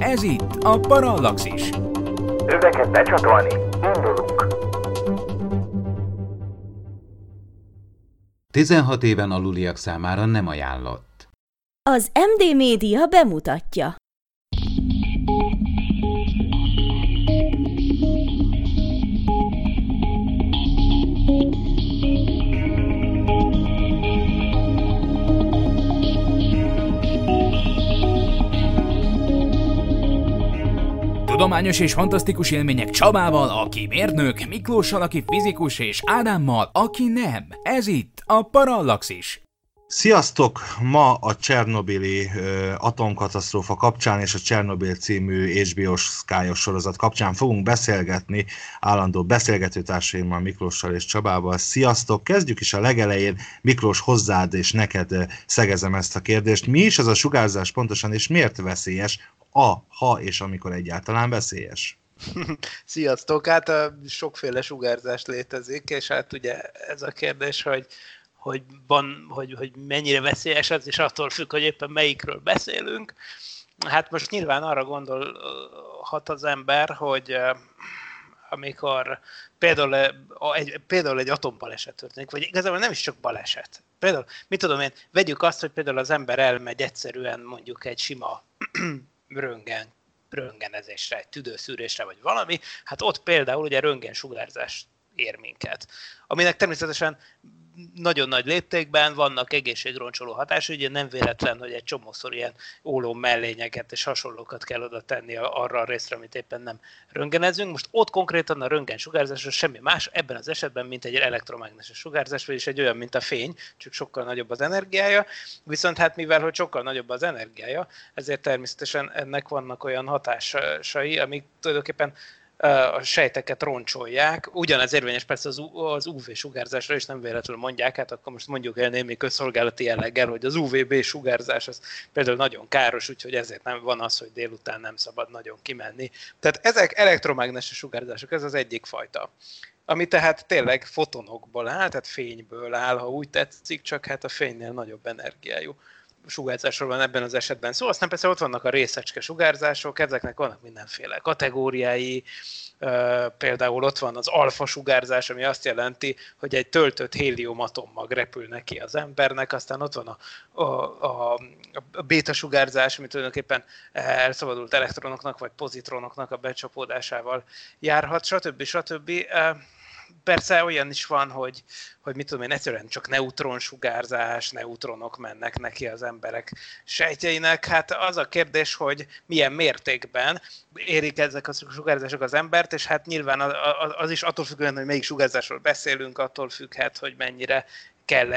Ez itt a Parallaxis. Öveket becsatolni, indulunk. 16 éven aluliak számára nem ajánlott. Az MD Média bemutatja. Tudományos és fantasztikus élmények Csabával, aki mérnök, Miklóssal, aki fizikus, és Ádámmal, aki nem. Ez itt a Parallaxis. Sziasztok! Ma a Csernobili ö, atomkatasztrófa kapcsán és a Csernobil című HBO-s sky sorozat kapcsán fogunk beszélgetni állandó beszélgetőtársaimmal Miklóssal és Csabával. Sziasztok! Kezdjük is a legelején. Miklós, hozzád és neked szegezem ezt a kérdést. Mi is ez a sugárzás pontosan, és miért veszélyes? A, ha és amikor egyáltalán veszélyes? Sziasztok! Hát sokféle sugárzás létezik, és hát ugye ez a kérdés, hogy hogy, van, hogy, hogy mennyire veszélyes ez, és attól függ, hogy éppen melyikről beszélünk. Hát most nyilván arra gondolhat az ember, hogy amikor például egy, például egy atombaleset történik, vagy igazából nem is csak baleset. Például, mit tudom én, vegyük azt, hogy például az ember elmegy egyszerűen mondjuk egy sima röngen, röngenezésre, egy tüdőszűrésre, vagy valami, hát ott például ugye röngen sugárzás ér minket. Aminek természetesen nagyon nagy léptékben vannak egészségroncsoló hatásai, ugye nem véletlen, hogy egy csomószor ilyen óló mellényeket és hasonlókat kell oda tenni arra a részre, amit éppen nem röngenezünk. Most ott konkrétan a röntgen sugárzás semmi más ebben az esetben, mint egy elektromágneses sugárzás, vagyis egy olyan, mint a fény, csak sokkal nagyobb az energiája. Viszont hát mivel, hogy sokkal nagyobb az energiája, ezért természetesen ennek vannak olyan hatásai, amik tulajdonképpen a sejteket roncsolják. Ugyanez érvényes persze az, UV-sugárzásra is nem véletlenül mondják, hát akkor most mondjuk el némi közszolgálati jelleggel, hogy az UVB sugárzás az például nagyon káros, úgyhogy ezért nem van az, hogy délután nem szabad nagyon kimenni. Tehát ezek elektromágneses sugárzások, ez az egyik fajta ami tehát tényleg fotonokból áll, tehát fényből áll, ha úgy tetszik, csak hát a fénynél nagyobb energiájú sugárzásról van ebben az esetben szó. Aztán persze ott vannak a részecske sugárzások, ezeknek vannak mindenféle kategóriái, például ott van az alfa sugárzás, ami azt jelenti, hogy egy töltött hélium atommag repül neki az embernek, aztán ott van a, a, a, a béta sugárzás, ami tulajdonképpen elszabadult elektronoknak vagy pozitronoknak a becsapódásával járhat, stb. stb. Persze olyan is van, hogy, hogy mit tudom én, egyszerűen csak neutronsugárzás, neutronok mennek neki az emberek sejtjeinek. Hát az a kérdés, hogy milyen mértékben érik ezek a sugárzások az embert, és hát nyilván az is attól függően, hogy melyik sugárzásról beszélünk, attól függhet, hogy mennyire kell,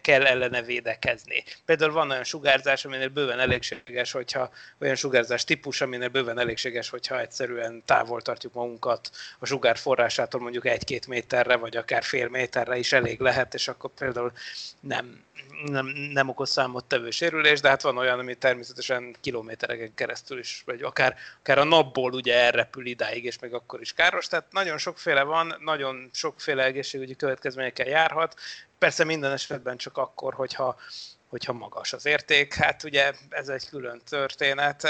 kell ellene védekezni. Például van olyan sugárzás, aminél bőven elégséges, hogyha olyan sugárzás típus, aminél bőven elégséges, hogyha egyszerűen távol tartjuk magunkat a sugár forrásától mondjuk egy-két méterre, vagy akár fél méterre is elég lehet, és akkor például nem, nem, nem okoz számottevő sérülés, de hát van olyan, ami természetesen kilométereken keresztül is, vagy akár, akár a napból ugye elrepül idáig, és még akkor is káros. Tehát nagyon sokféle van, nagyon sokféle egészségügyi következményekkel járhat. Persze minden esetben csak akkor, hogyha hogyha magas az érték, hát ugye ez egy külön történet.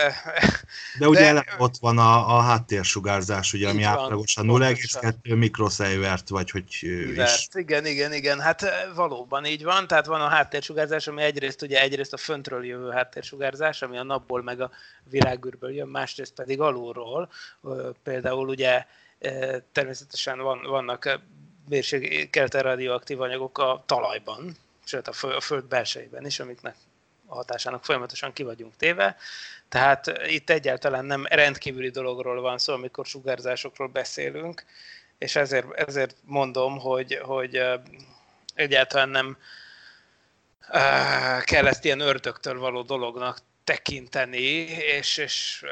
De ugye De, ott van a, a háttérsugárzás, ugye, ami átlagosan 0,2 mikroszievert, vagy hogy is. Igen, igen, igen, hát valóban így van, tehát van a háttérsugárzás, ami egyrészt ugye egyrészt a föntről jövő háttérsugárzás, ami a napból meg a világűrből jön, másrészt pedig alulról, például ugye természetesen van, vannak mérsékelten radioaktív anyagok a talajban, sőt a föld belsejében is, amiknek a hatásának folyamatosan ki vagyunk téve. Tehát itt egyáltalán nem rendkívüli dologról van szó, amikor sugárzásokról beszélünk, és ezért, ezért mondom, hogy, hogy egyáltalán nem kell ezt ilyen ördögtől való dolognak tekinteni, és, és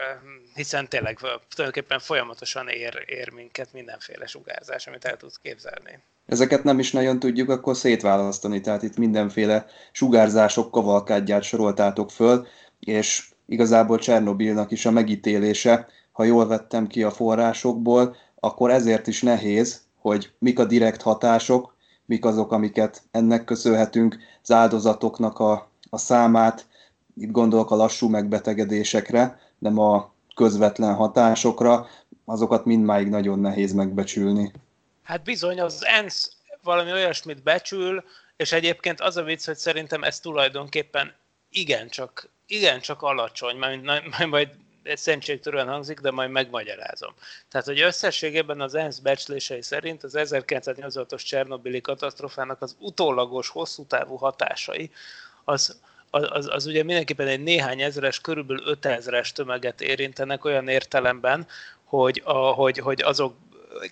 hiszen tényleg tulajdonképpen folyamatosan ér, ér minket mindenféle sugárzás, amit el tudsz képzelni. Ezeket nem is nagyon tudjuk akkor szétválasztani, tehát itt mindenféle sugárzások kavalkádját soroltátok föl, és igazából Csernobilnak is a megítélése, ha jól vettem ki a forrásokból, akkor ezért is nehéz, hogy mik a direkt hatások, mik azok, amiket ennek köszönhetünk, az áldozatoknak a, a számát, itt gondolok a lassú megbetegedésekre, nem a közvetlen hatásokra, azokat mindmáig nagyon nehéz megbecsülni. Hát bizony, az ENSZ valami olyasmit becsül, és egyébként az a vicc, hogy szerintem ez tulajdonképpen igencsak, igencsak alacsony, majd, majd, majd ez szentségtörően hangzik, de majd megmagyarázom. Tehát, hogy összességében az ENSZ becslései szerint az 1986-os Csernobili katasztrofának az utólagos, hosszú távú hatásai az, az, az, ugye mindenképpen egy néhány ezeres, körülbelül 5000-es tömeget érintenek olyan értelemben, hogy, a, hogy, hogy azok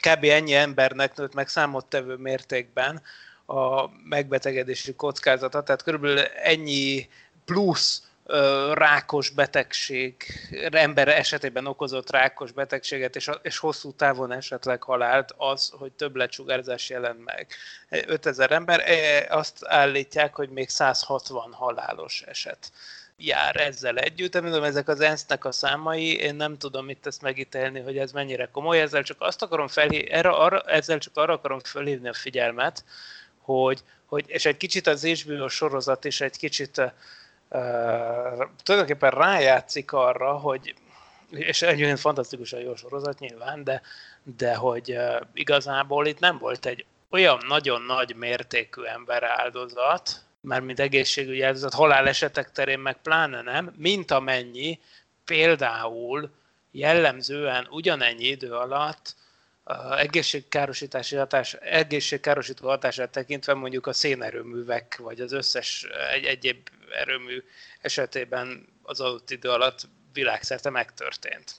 kb. ennyi embernek nőtt meg számottevő mértékben a megbetegedési kockázata, tehát körülbelül ennyi plusz rákos betegség, ember esetében okozott rákos betegséget, és, és hosszú távon esetleg halált az, hogy több lecsugárzás jelent meg. 5000 ember, azt állítják, hogy még 160 halálos eset jár ezzel együtt. Nem tudom, ezek az ENSZ-nek a számai, én nem tudom itt ezt megítélni, hogy ez mennyire komoly, ezzel csak azt akarom felhívni, erre, arra, ezzel csak arra akarom felhívni a figyelmet, hogy, hogy és egy kicsit az HBO sorozat is egy kicsit uh, tulajdonképpen rájátszik arra, hogy és egyébként fantasztikusan jó sorozat nyilván, de, de hogy igazából itt nem volt egy olyan nagyon nagy mértékű ember áldozat, mármint egészségügyi áldozat, halálesetek terén meg pláne nem, mint amennyi például jellemzően ugyanennyi idő alatt egészségkárosítási hatás, egészségkárosító hatását tekintve mondjuk a szénerőművek, vagy az összes egy, egyéb erőmű esetében az adott idő alatt világszerte megtörtént.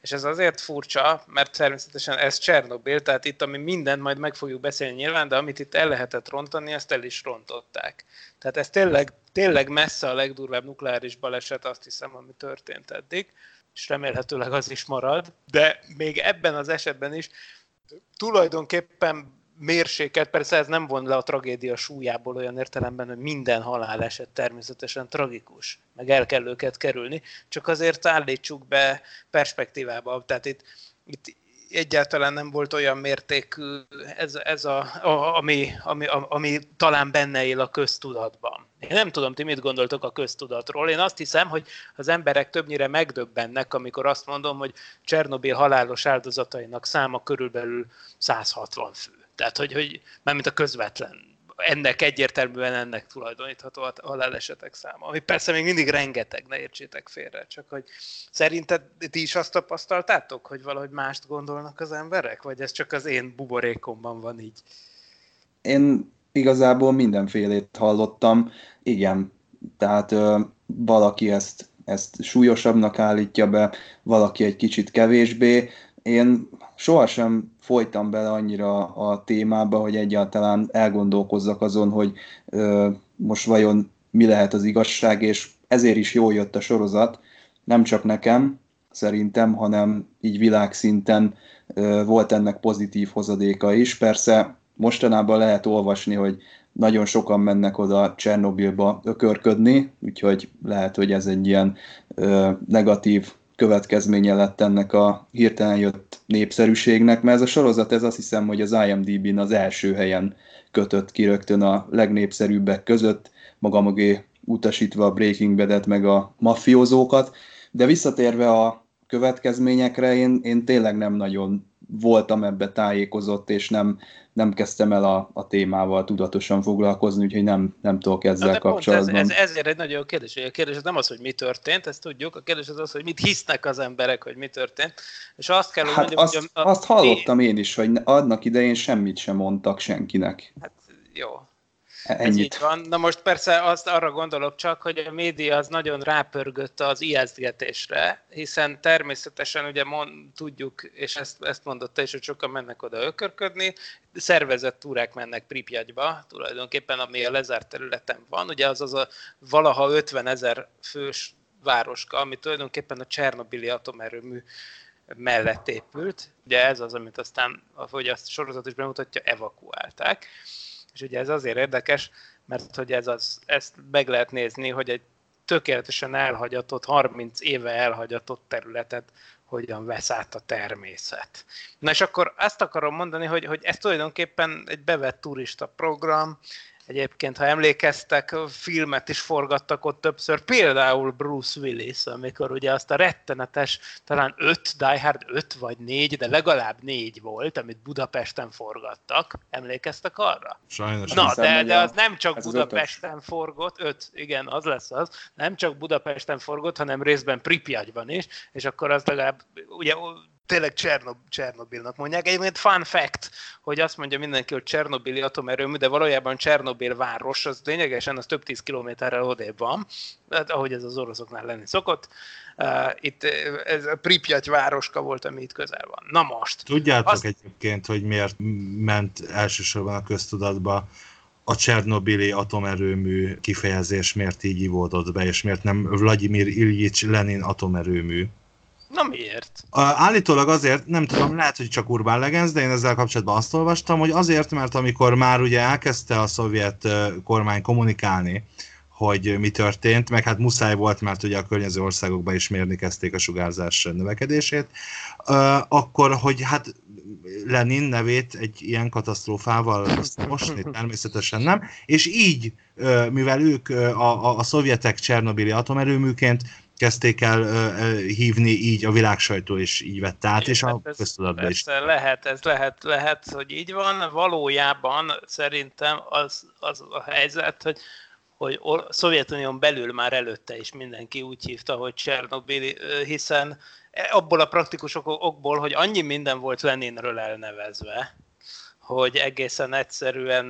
És ez azért furcsa, mert természetesen ez Csernobil, tehát itt, ami mindent majd meg fogjuk beszélni nyilván, de amit itt el lehetett rontani, azt el is rontották. Tehát ez tényleg, tényleg messze a legdurvább nukleáris baleset, azt hiszem, ami történt eddig és remélhetőleg az is marad, de még ebben az esetben is tulajdonképpen mérséket, persze ez nem von le a tragédia súlyából olyan értelemben, hogy minden haláleset természetesen tragikus, meg el kell őket kerülni, csak azért állítsuk be perspektívába. Tehát itt, itt egyáltalán nem volt olyan mértékű ez, ez a, a, ami, ami, ami talán benne él a köztudatban. Én nem tudom, ti mit gondoltok a köztudatról. Én azt hiszem, hogy az emberek többnyire megdöbbennek, amikor azt mondom, hogy Csernobil halálos áldozatainak száma körülbelül 160 fő. Tehát, hogy, hogy mármint a közvetlen ennek egyértelműen ennek tulajdonítható a halálesetek száma. Ami persze még mindig rengeteg, ne értsétek félre, csak hogy szerinted ti is azt tapasztaltátok, hogy valahogy mást gondolnak az emberek, vagy ez csak az én buborékomban van így? Én igazából mindenfélét hallottam, igen, tehát ö, valaki ezt, ezt súlyosabbnak állítja be, valaki egy kicsit kevésbé. Én sohasem folytam bele annyira a témába, hogy egyáltalán elgondolkozzak azon, hogy ö, most vajon mi lehet az igazság, és ezért is jól jött a sorozat, nem csak nekem szerintem, hanem így világszinten ö, volt ennek pozitív hozadéka is. Persze mostanában lehet olvasni, hogy nagyon sokan mennek oda Csernobilba ökörködni, úgyhogy lehet, hogy ez egy ilyen ö, negatív következménye lett ennek a hirtelen jött népszerűségnek, mert ez a sorozat, ez azt hiszem, hogy az IMDb-n az első helyen kötött ki rögtön a legnépszerűbbek között, maga mögé utasítva a Breaking Bad-et meg a mafiózókat, de visszatérve a következményekre, én, én tényleg nem nagyon voltam ebbe tájékozott, és nem, nem kezdtem el a, a témával tudatosan foglalkozni, úgyhogy nem, nem tudok ezzel de kapcsolatban. Ez, ez, ezért egy nagyon jó kérdés. A kérdés az nem az, hogy mi történt, ezt tudjuk, a kérdés az az, hogy mit hisznek az emberek, hogy mi történt. És azt kell, hogy hát mondjam, azt, hogy a, azt hallottam én is, hogy adnak idején semmit sem mondtak senkinek. Hát jó, Ennyit. Ez így van. Na most persze azt arra gondolok csak, hogy a média az nagyon rápörgött az ijesztgetésre, hiszen természetesen ugye mond, tudjuk, és ezt, ezt mondotta is, hogy sokan mennek oda ökörködni, szervezett túrák mennek Pripyatba, tulajdonképpen ami a lezárt területen van, ugye az az a valaha 50 ezer fős városka, ami tulajdonképpen a Csernobili atomerőmű mellett épült. Ugye ez az, amit aztán, ahogy a sorozat is bemutatja, evakuálták. És ugye ez azért érdekes, mert hogy ez az, ezt meg lehet nézni, hogy egy tökéletesen elhagyatott, 30 éve elhagyatott területet hogyan vesz át a természet. Na és akkor azt akarom mondani, hogy, hogy ez tulajdonképpen egy bevett turista program, Egyébként, ha emlékeztek, filmet is forgattak ott többször, például Bruce Willis, amikor ugye azt a rettenetes, talán 5, Die Hard 5 vagy 4, de legalább 4 volt, amit Budapesten forgattak. Emlékeztek arra? Sajnos. Na, hiszem, de, de az nem csak ez az Budapesten forgott, 5, igen, az lesz az, nem csak Budapesten forgott, hanem részben Pripyatban is, és akkor az legalább, ugye tényleg Csernob, Csernobilnak mondják. Egyébként fun fact, hogy azt mondja mindenki, hogy Csernobili atomerőmű, de valójában Csernobil város, az lényegesen az több tíz kilométerrel odébb van, hát, ahogy ez az oroszoknál lenni szokott. Uh, itt ez a Pripyat városka volt, ami itt közel van. Na most, Tudjátok Azt- egyébként, hogy miért ment elsősorban a köztudatba a Csernobili atomerőmű kifejezés, miért így ivódott be, és miért nem Vladimir Ilyics Lenin atomerőmű? Na miért? Állítólag azért, nem tudom, lehet, hogy csak urbán legenz, de én ezzel kapcsolatban azt olvastam, hogy azért, mert amikor már ugye elkezdte a szovjet kormány kommunikálni, hogy mi történt, meg hát muszáj volt, mert ugye a környező országokban is mérni kezdték a sugárzás növekedését, akkor, hogy hát Lenin nevét egy ilyen katasztrófával mosni természetesen nem, és így, mivel ők a, a, a szovjetek Csernobili atomerőműként kezdték el ö, hívni, így a világsajtó is így vette át, és a Hát ez- köztudatban is. Lehet, ez lehet, lehet, hogy így van. Valójában szerintem az, az a helyzet, hogy hogy Or- Szovjetunión belül már előtte is mindenki úgy hívta, hogy Csernobil, hiszen abból a praktikus ok- okból, hogy annyi minden volt Leninről elnevezve, hogy egészen egyszerűen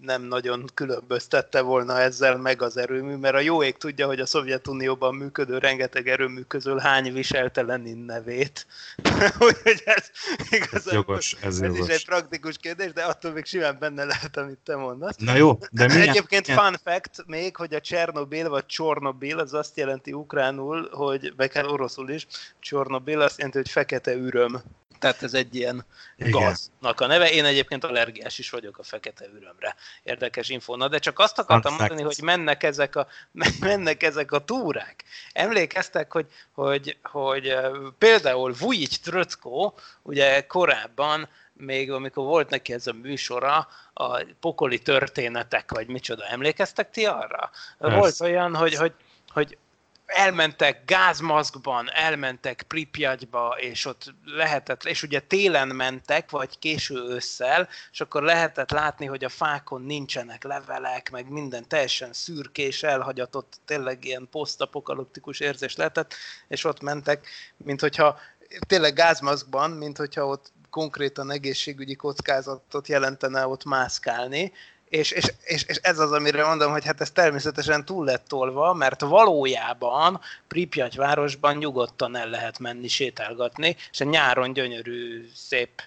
nem nagyon különböztette volna ezzel meg az erőmű, mert a jó ég tudja, hogy a Szovjetunióban működő rengeteg erőmű közül hány viselte Lenin nevét. Úgyhogy ez igazán Jogos, ez ez is jogos. egy praktikus kérdés, de attól még simán benne lehet, amit te mondasz. Na jó, de milyen, Egyébként milyen, fun fact még, hogy a Csernobil vagy Csornobil, az azt jelenti ukránul, hogy meg hát oroszul is, Csornobil azt jelenti, hogy fekete üröm. Tehát ez egy ilyen Igen. gaznak a neve. Én egyébként allergiás is vagyok a fekete ürömre. Érdekes info. Na, de csak azt akartam Fun mondani, hogy mennek ezek a, mennek ezek a túrák. Emlékeztek, hogy, hogy, hogy például Vujic Tröcko, ugye korábban még amikor volt neki ez a műsora, a pokoli történetek, vagy micsoda, emlékeztek ti arra? Persze. Volt olyan, hogy, hogy, hogy elmentek gázmaszkban, elmentek Pripyatba, és ott lehetett, és ugye télen mentek, vagy késő ősszel, és akkor lehetett látni, hogy a fákon nincsenek levelek, meg minden teljesen szürkés, elhagyatott, tényleg ilyen posztapokaliptikus érzés lehetett, és ott mentek, mint hogyha tényleg gázmaszkban, mint hogyha ott konkrétan egészségügyi kockázatot jelentene ott mászkálni, és, és, és, és ez az, amire mondom, hogy hát ez természetesen túl lett tolva, mert valójában Pripyat városban nyugodtan el lehet menni sétálgatni, és a nyáron gyönyörű, szép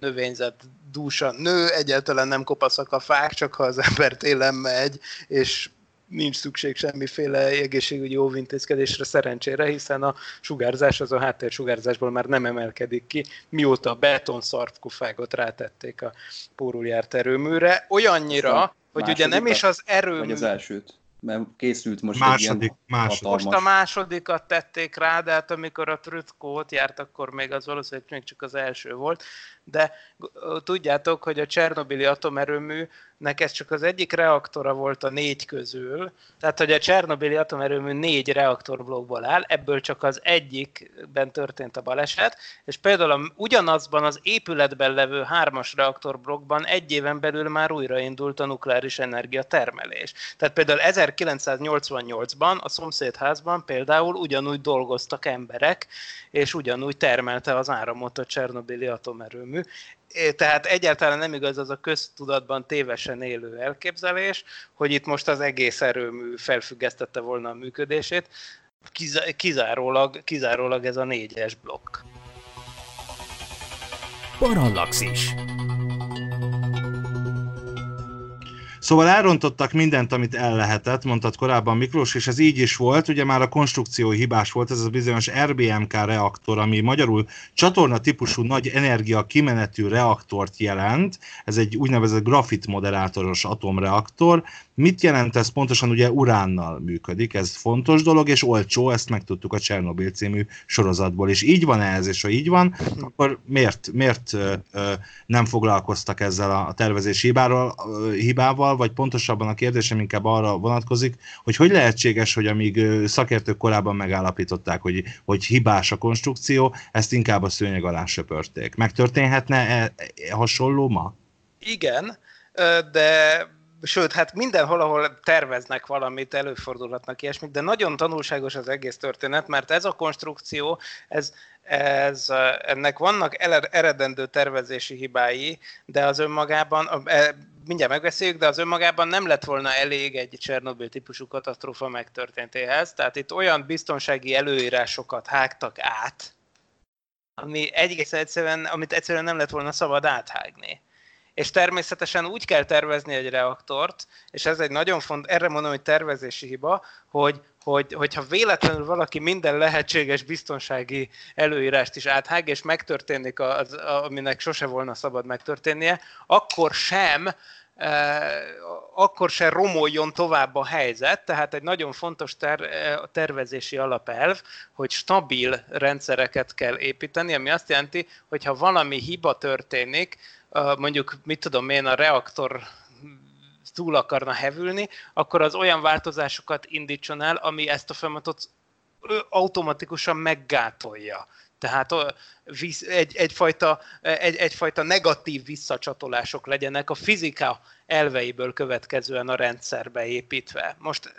növényzet dúsan nő, egyáltalán nem kopaszak a fák, csak ha az ember télen megy, és nincs szükség semmiféle egészségügyi óvintézkedésre szerencsére, hiszen a sugárzás az a háttérsugárzásból már nem emelkedik ki, mióta a beton szarkofágot rátették a póruljárt erőműre. Olyannyira, hogy ugye nem is az erőmű... Vagy az elsőt? Mert készült most Második, egy ilyen második. Most a másodikat tették rá, de hát amikor a Trutko ott járt, akkor még az valószínűleg még csak az első volt. De tudjátok, hogy a Csernobili atomerőműnek ez csak az egyik reaktora volt a négy közül. Tehát, hogy a Csernobili atomerőmű négy reaktorblokkból áll, ebből csak az egyikben történt a baleset, és például a, ugyanazban az épületben levő hármas reaktorblokkban egy éven belül már újraindult a nukleáris energia termelés. Tehát például 1988-ban a szomszédházban például ugyanúgy dolgoztak emberek, és ugyanúgy termelte az áramot a Csernobili atomerőmű. Tehát egyáltalán nem igaz az a köztudatban tévesen élő elképzelés, hogy itt most az egész erőmű felfüggesztette volna a működését. Kizárólag, kizárólag ez a négyes blokk. Parallaxis. Szóval elrontottak mindent, amit el lehetett, mondtad korábban Miklós, és ez így is volt, ugye már a konstrukció hibás volt, ez a bizonyos RBMK reaktor, ami magyarul csatorna típusú nagy energia kimenetű reaktort jelent, ez egy úgynevezett grafit moderátoros atomreaktor, Mit jelent ez pontosan? Ugye uránnal működik, ez fontos dolog, és olcsó, ezt megtudtuk a Csernobil című sorozatból, és így van ez, és ha így van, akkor miért, miért ö, ö, nem foglalkoztak ezzel a tervezési hibáról, ö, hibával, vagy pontosabban a kérdésem inkább arra vonatkozik, hogy hogy lehetséges, hogy amíg szakértők korábban megállapították, hogy, hogy hibás a konstrukció, ezt inkább a szőnyeg alá söpörték. Megtörténhetne -e, hasonló ma? Igen, de sőt, hát mindenhol, ahol terveznek valamit, előfordulhatnak ilyesmik, de nagyon tanulságos az egész történet, mert ez a konstrukció, ez, ez, ennek vannak eredendő tervezési hibái, de az önmagában, e, mindjárt megbeszéljük, de az önmagában nem lett volna elég egy Csernobyl típusú katasztrófa megtörténtéhez, tehát itt olyan biztonsági előírásokat hágtak át, ami egész egyszerűen, amit egyszerűen nem lett volna szabad áthágni. És természetesen úgy kell tervezni egy reaktort, és ez egy nagyon font, erre mondom, hogy tervezési hiba, hogy, hogy, hogyha véletlenül valaki minden lehetséges biztonsági előírást is áthág, és megtörténik az, aminek sose volna szabad megtörténnie, akkor sem akkor se romoljon tovább a helyzet, tehát egy nagyon fontos ter- tervezési alapelv, hogy stabil rendszereket kell építeni, ami azt jelenti, hogy ha valami hiba történik, mondjuk, mit tudom én, a reaktor túl akarna hevülni, akkor az olyan változásokat indítson el, ami ezt a folyamatot automatikusan meggátolja. Tehát egy, egyfajta, egy, egyfajta negatív visszacsatolások legyenek a fizika elveiből következően a rendszerbe építve. Most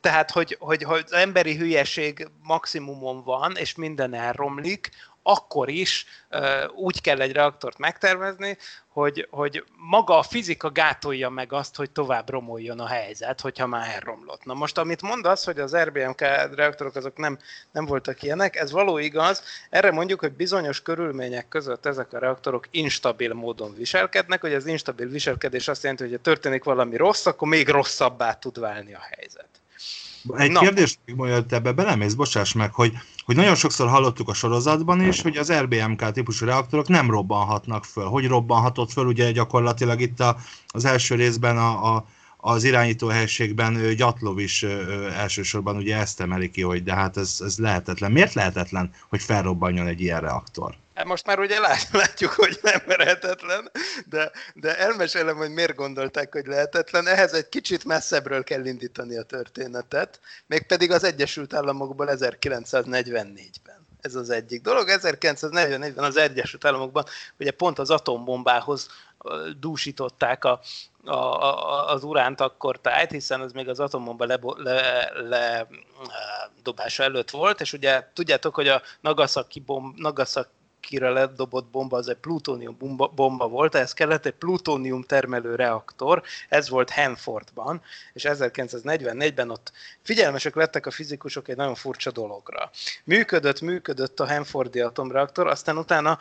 tehát, hogy, hogy, hogy az emberi hülyeség maximumon van, és minden elromlik, akkor is úgy kell egy reaktort megtervezni, hogy, hogy maga a fizika gátolja meg azt, hogy tovább romoljon a helyzet, hogyha már elromlott. Na most, amit mondasz, hogy az RBMK reaktorok azok nem, nem voltak ilyenek, ez való igaz. Erre mondjuk, hogy bizonyos körülmények között ezek a reaktorok instabil módon viselkednek, hogy az instabil viselkedés azt jelenti, hogy ha történik valami rossz, akkor még rosszabbá tud válni a helyzet. Egy Na. kérdés, majd ebbe belemész, bocsáss meg, hogy, hogy nagyon sokszor hallottuk a sorozatban is, hogy az RBMK típusú reaktorok nem robbanhatnak föl. Hogy robbanhatott föl? Ugye gyakorlatilag itt a, az első részben a, a, az irányítóhelységben Gyatlov is ö, elsősorban ugye ezt emeli ki, hogy de hát ez, ez lehetetlen. Miért lehetetlen, hogy felrobbanjon egy ilyen reaktor? Hát most már ugye látjuk, hogy nem lehetetlen, de, de elmesélem, hogy miért gondolták, hogy lehetetlen. Ehhez egy kicsit messzebbről kell indítani a történetet, mégpedig az Egyesült Államokból 1944-ben. Ez az egyik dolog. 1944-ben az Egyesült Államokban ugye pont az atombombához dúsították a, a, a, az uránt akkor tájt, hiszen az még az atombomba lebobása le, le, előtt volt, és ugye tudjátok, hogy a Nagasaki, bomb, Nagasaki kire ledobott bomba az egy plutónium bomba, bomba volt, ehhez kellett egy plutónium termelő reaktor, ez volt Hanfordban, és 1944-ben ott figyelmesek lettek a fizikusok egy nagyon furcsa dologra. Működött, működött a Hanfordi atomreaktor, aztán utána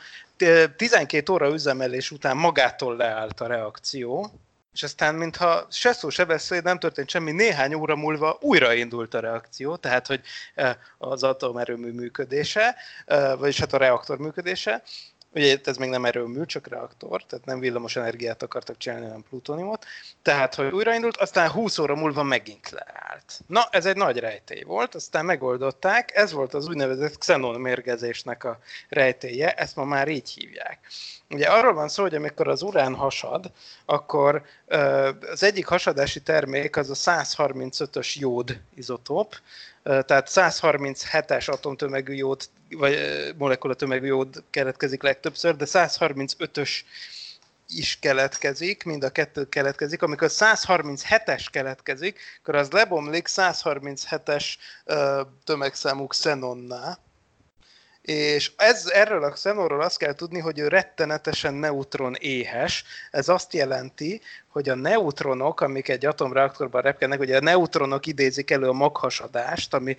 12 óra üzemelés után magától leállt a reakció, és aztán, mintha se szó, se beszéd, nem történt semmi, néhány óra múlva újraindult a reakció, tehát, hogy eh, az atomerőmű működése, eh, vagyis hát a reaktor működése, Ugye ez még nem erőmű, csak reaktor, tehát nem villamos energiát akartak csinálni, hanem plutóniumot. Tehát, hogy újraindult, aztán 20 óra múlva megint leállt. Na, ez egy nagy rejtély volt, aztán megoldották, ez volt az úgynevezett xenon mérgezésnek a rejtélye, ezt ma már így hívják. Ugye arról van szó, hogy amikor az urán hasad, akkor az egyik hasadási termék az a 135-ös jód izotóp, tehát 137-es atomtömegű jód, vagy molekulatömegű jód keletkezik legtöbbször, de 135-ös is keletkezik, mind a kettő keletkezik. Amikor 137-es keletkezik, akkor az lebomlik 137-es tömegszámú xenonná, és ez, erről a Xenorról azt kell tudni, hogy ő rettenetesen neutron éhes. Ez azt jelenti, hogy a neutronok, amik egy atomreaktorban repkednek, ugye a neutronok idézik elő a maghasadást, ami,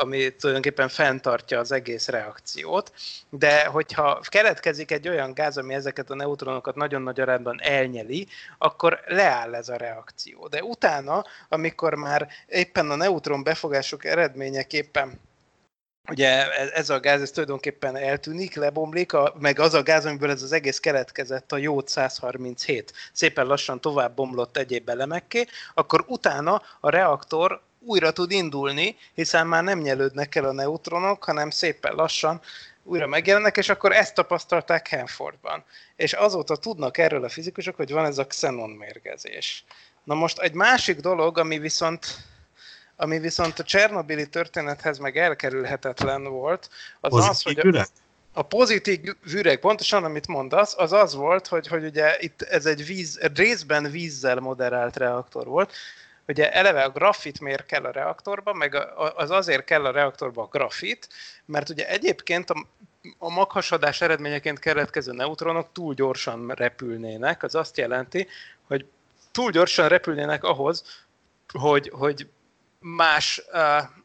ami tulajdonképpen fenntartja az egész reakciót, de hogyha keletkezik egy olyan gáz, ami ezeket a neutronokat nagyon nagy arányban elnyeli, akkor leáll ez a reakció. De utána, amikor már éppen a neutron befogások eredményeképpen ugye ez a gáz ez tulajdonképpen eltűnik, lebomlik, a, meg az a gáz, amiből ez az egész keletkezett, a jót 137, szépen lassan tovább bomlott egyéb elemekké, akkor utána a reaktor újra tud indulni, hiszen már nem nyelődnek el a neutronok, hanem szépen lassan újra megjelennek, és akkor ezt tapasztalták Hanfordban. És azóta tudnak erről a fizikusok, hogy van ez a xenon mérgezés. Na most egy másik dolog, ami viszont ami viszont a Csernobili történethez meg elkerülhetetlen volt, az pozitív az, hogy a, a pozitív üreg, pontosan amit mondasz, az az volt, hogy, hogy ugye itt ez egy víz, részben vízzel moderált reaktor volt, Ugye eleve a grafit miért kell a reaktorba, meg az azért kell a reaktorba a grafit, mert ugye egyébként a, a maghasadás eredményeként keletkező neutronok túl gyorsan repülnének, az azt jelenti, hogy túl gyorsan repülnének ahhoz, hogy, hogy más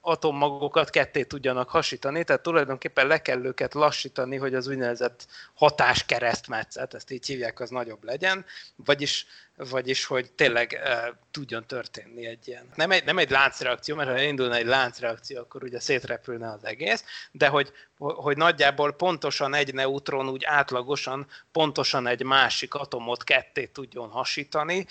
atommagokat ketté tudjanak hasítani, tehát tulajdonképpen le kell őket lassítani, hogy az úgynevezett hatáskeresztmetszet, ezt így hívják, az nagyobb legyen, vagyis, vagyis hogy tényleg uh, tudjon történni egy ilyen. Nem egy, nem egy láncreakció, mert ha indulna egy láncreakció, akkor ugye szétrepülne az egész, de hogy, hogy nagyjából pontosan egy neutron úgy átlagosan pontosan egy másik atomot ketté tudjon hasítani,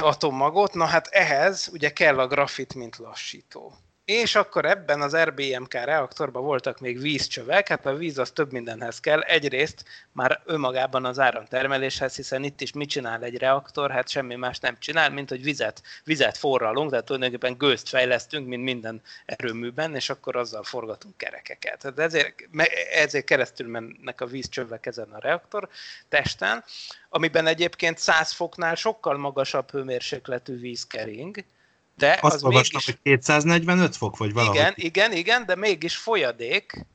atommagot, na hát ehhez ugye kell a grafit, mint lassító. És akkor ebben az RBMK reaktorban voltak még vízcsövek, hát a víz az több mindenhez kell. Egyrészt már önmagában az áramtermeléshez, hiszen itt is mit csinál egy reaktor? Hát semmi más nem csinál, mint hogy vizet, vizet forralunk, tehát tulajdonképpen gőzt fejlesztünk, mint minden erőműben, és akkor azzal forgatunk kerekeket. Tehát ezért, ezért keresztül mennek a vízcsövek ezen a reaktor testen, amiben egyébként 100 foknál sokkal magasabb hőmérsékletű víz kering, de Azt az mégis... hogy 245 fok, vagy valami. Igen, igen, igen, de mégis folyadék,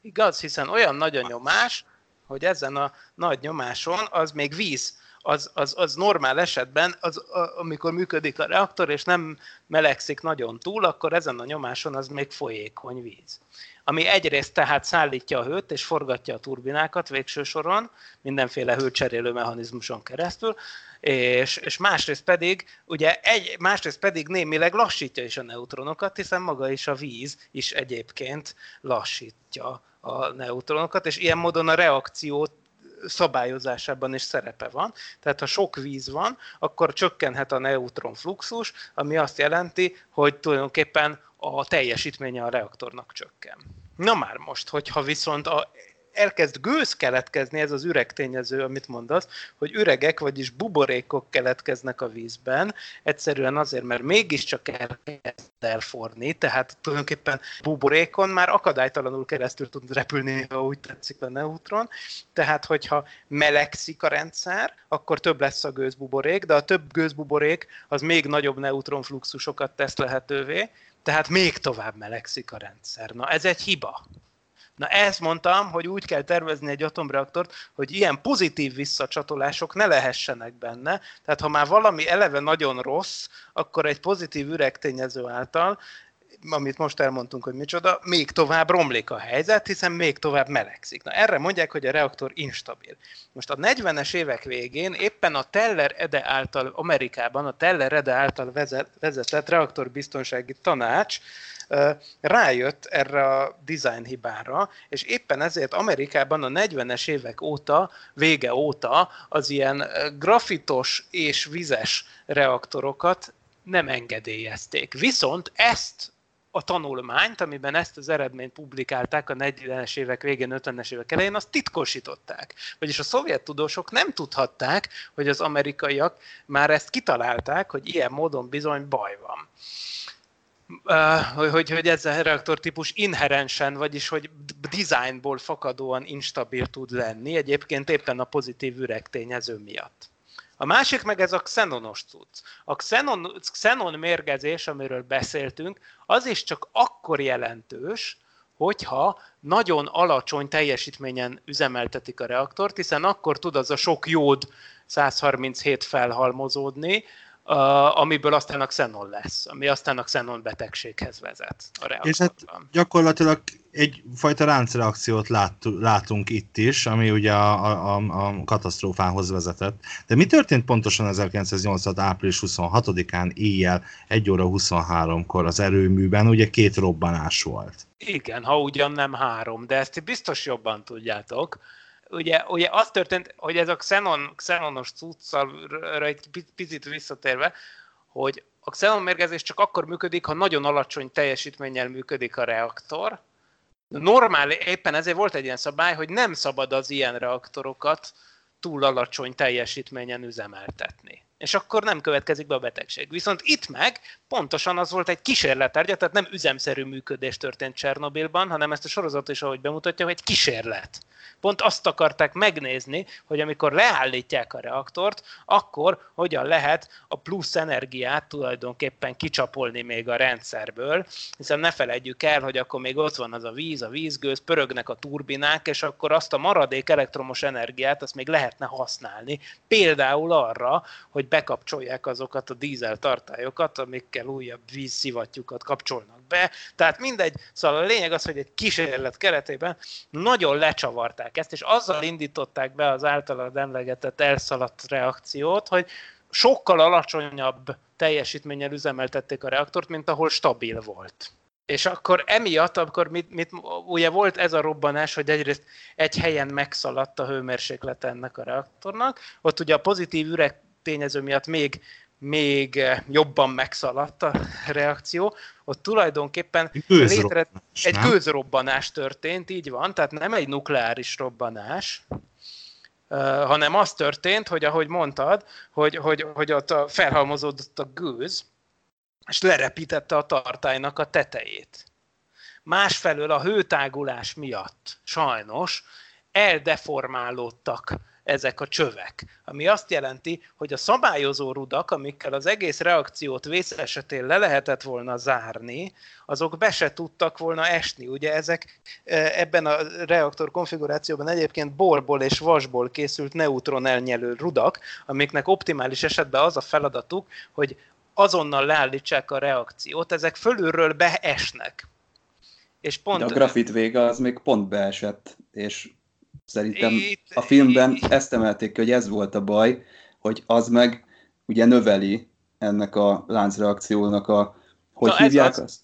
igaz, hiszen olyan nagy a nyomás, hogy ezen a nagy nyomáson az még víz, az, az, az normál esetben, az, a, amikor működik a reaktor, és nem melegszik nagyon túl, akkor ezen a nyomáson az még folyékony víz. Ami egyrészt tehát szállítja a hőt, és forgatja a turbinákat végső soron, mindenféle hőcserélő mechanizmuson keresztül, és, és másrészt pedig, ugye egy, másrészt pedig némileg lassítja is a neutronokat, hiszen maga is a víz is egyébként lassítja a neutronokat, és ilyen módon a reakció szabályozásában is szerepe van. Tehát ha sok víz van, akkor csökkenhet a neutron fluxus, ami azt jelenti, hogy tulajdonképpen a teljesítménye a reaktornak csökken. Na már most, hogyha viszont a elkezd gőz keletkezni, ez az üreg tényező, amit mondasz, hogy üregek, vagyis buborékok keletkeznek a vízben, egyszerűen azért, mert mégiscsak elkezd elforni, tehát tulajdonképpen buborékon már akadálytalanul keresztül tud repülni, ha úgy tetszik a neutron, tehát hogyha melegszik a rendszer, akkor több lesz a gőzbuborék, de a több gőzbuborék az még nagyobb neutronfluxusokat tesz lehetővé, tehát még tovább melegszik a rendszer. Na ez egy hiba. Na ezt mondtam, hogy úgy kell tervezni egy atomreaktort, hogy ilyen pozitív visszacsatolások ne lehessenek benne. Tehát ha már valami eleve nagyon rossz, akkor egy pozitív üregtényező által amit most elmondtunk, hogy micsoda, még tovább romlik a helyzet, hiszen még tovább melegszik. Na erre mondják, hogy a reaktor instabil. Most a 40-es évek végén éppen a Teller Ede által, Amerikában a Teller Ede által vezetett reaktorbiztonsági tanács rájött erre a design hibára, és éppen ezért Amerikában a 40-es évek óta, vége óta az ilyen grafitos és vizes reaktorokat nem engedélyezték. Viszont ezt a tanulmányt, amiben ezt az eredményt publikálták a 40-es évek végén, 50-es évek elején, azt titkosították. Vagyis a szovjet tudósok nem tudhatták, hogy az amerikaiak már ezt kitalálták, hogy ilyen módon bizony baj van. Uh, hogy, hogy ez a reaktortípus inherensen, vagyis hogy designból fakadóan instabil tud lenni, egyébként éppen a pozitív üregtényező miatt. A másik meg ez a xenonos cucc. A xenon, xenon mérgezés, amiről beszéltünk, az is csak akkor jelentős, hogyha nagyon alacsony teljesítményen üzemeltetik a reaktort, hiszen akkor tud az a sok jód 137 felhalmozódni, amiből aztán a xenon lesz, ami aztán a xenon betegséghez vezet a reaktorban. És hát gyakorlatilag egyfajta láncreakciót lát, látunk itt is, ami ugye a, a, a katasztrófához vezetett. De mi történt pontosan 1986. április 26-án éjjel 1 óra 23-kor az erőműben? Ugye két robbanás volt. Igen, ha ugyan nem három, de ezt biztos jobban tudjátok ugye, ugye az történt, hogy ez a Xenon, Xenonos cuccal egy picit visszatérve, hogy a Xenon mérgezés csak akkor működik, ha nagyon alacsony teljesítménnyel működik a reaktor. Normál, éppen ezért volt egy ilyen szabály, hogy nem szabad az ilyen reaktorokat túl alacsony teljesítményen üzemeltetni és akkor nem következik be a betegség. Viszont itt meg pontosan az volt egy kísérletárgya, tehát nem üzemszerű működés történt Csernobilban, hanem ezt a sorozat is, ahogy bemutatja, hogy egy kísérlet. Pont azt akarták megnézni, hogy amikor leállítják a reaktort, akkor hogyan lehet a plusz energiát tulajdonképpen kicsapolni még a rendszerből, hiszen ne felejtjük el, hogy akkor még ott van az a víz, a vízgőz, pörögnek a turbinák, és akkor azt a maradék elektromos energiát azt még lehetne használni. Például arra, hogy bekapcsolják azokat a dízel tartályokat, amikkel újabb vízszivattyúkat kapcsolnak be. Tehát mindegy, szóval a lényeg az, hogy egy kísérlet keretében nagyon lecsavarták ezt, és azzal indították be az általad emlegetett elszaladt reakciót, hogy sokkal alacsonyabb teljesítménnyel üzemeltették a reaktort, mint ahol stabil volt. És akkor emiatt, akkor mit, mit, ugye volt ez a robbanás, hogy egyrészt egy helyen megszaladt a hőmérséklet ennek a reaktornak, ott ugye a pozitív üreg tényező miatt még, még eh, jobban megszaladt a reakció, ott tulajdonképpen létre, egy gőzrobbanás történt, így van, tehát nem egy nukleáris robbanás, Uh, hanem az történt, hogy ahogy mondtad, hogy, hogy, hogy ott felhalmozódott a gőz, és lerepítette a tartálynak a tetejét. Másfelől a hőtágulás miatt sajnos eldeformálódtak ezek a csövek. Ami azt jelenti, hogy a szabályozó rudak, amikkel az egész reakciót vész esetén le lehetett volna zárni, azok be se tudtak volna esni. Ugye ezek e, ebben a reaktor konfigurációban egyébként borból és vasból készült neutron elnyelő rudak, amiknek optimális esetben az a feladatuk, hogy azonnal leállítsák a reakciót, ezek fölülről beesnek. És pont... De a grafit vége az még pont beesett, és Szerintem a filmben ezt emelték ki, hogy ez volt a baj, hogy az meg ugye növeli ennek a láncreakciónak a, hogy Na hívják az, azt?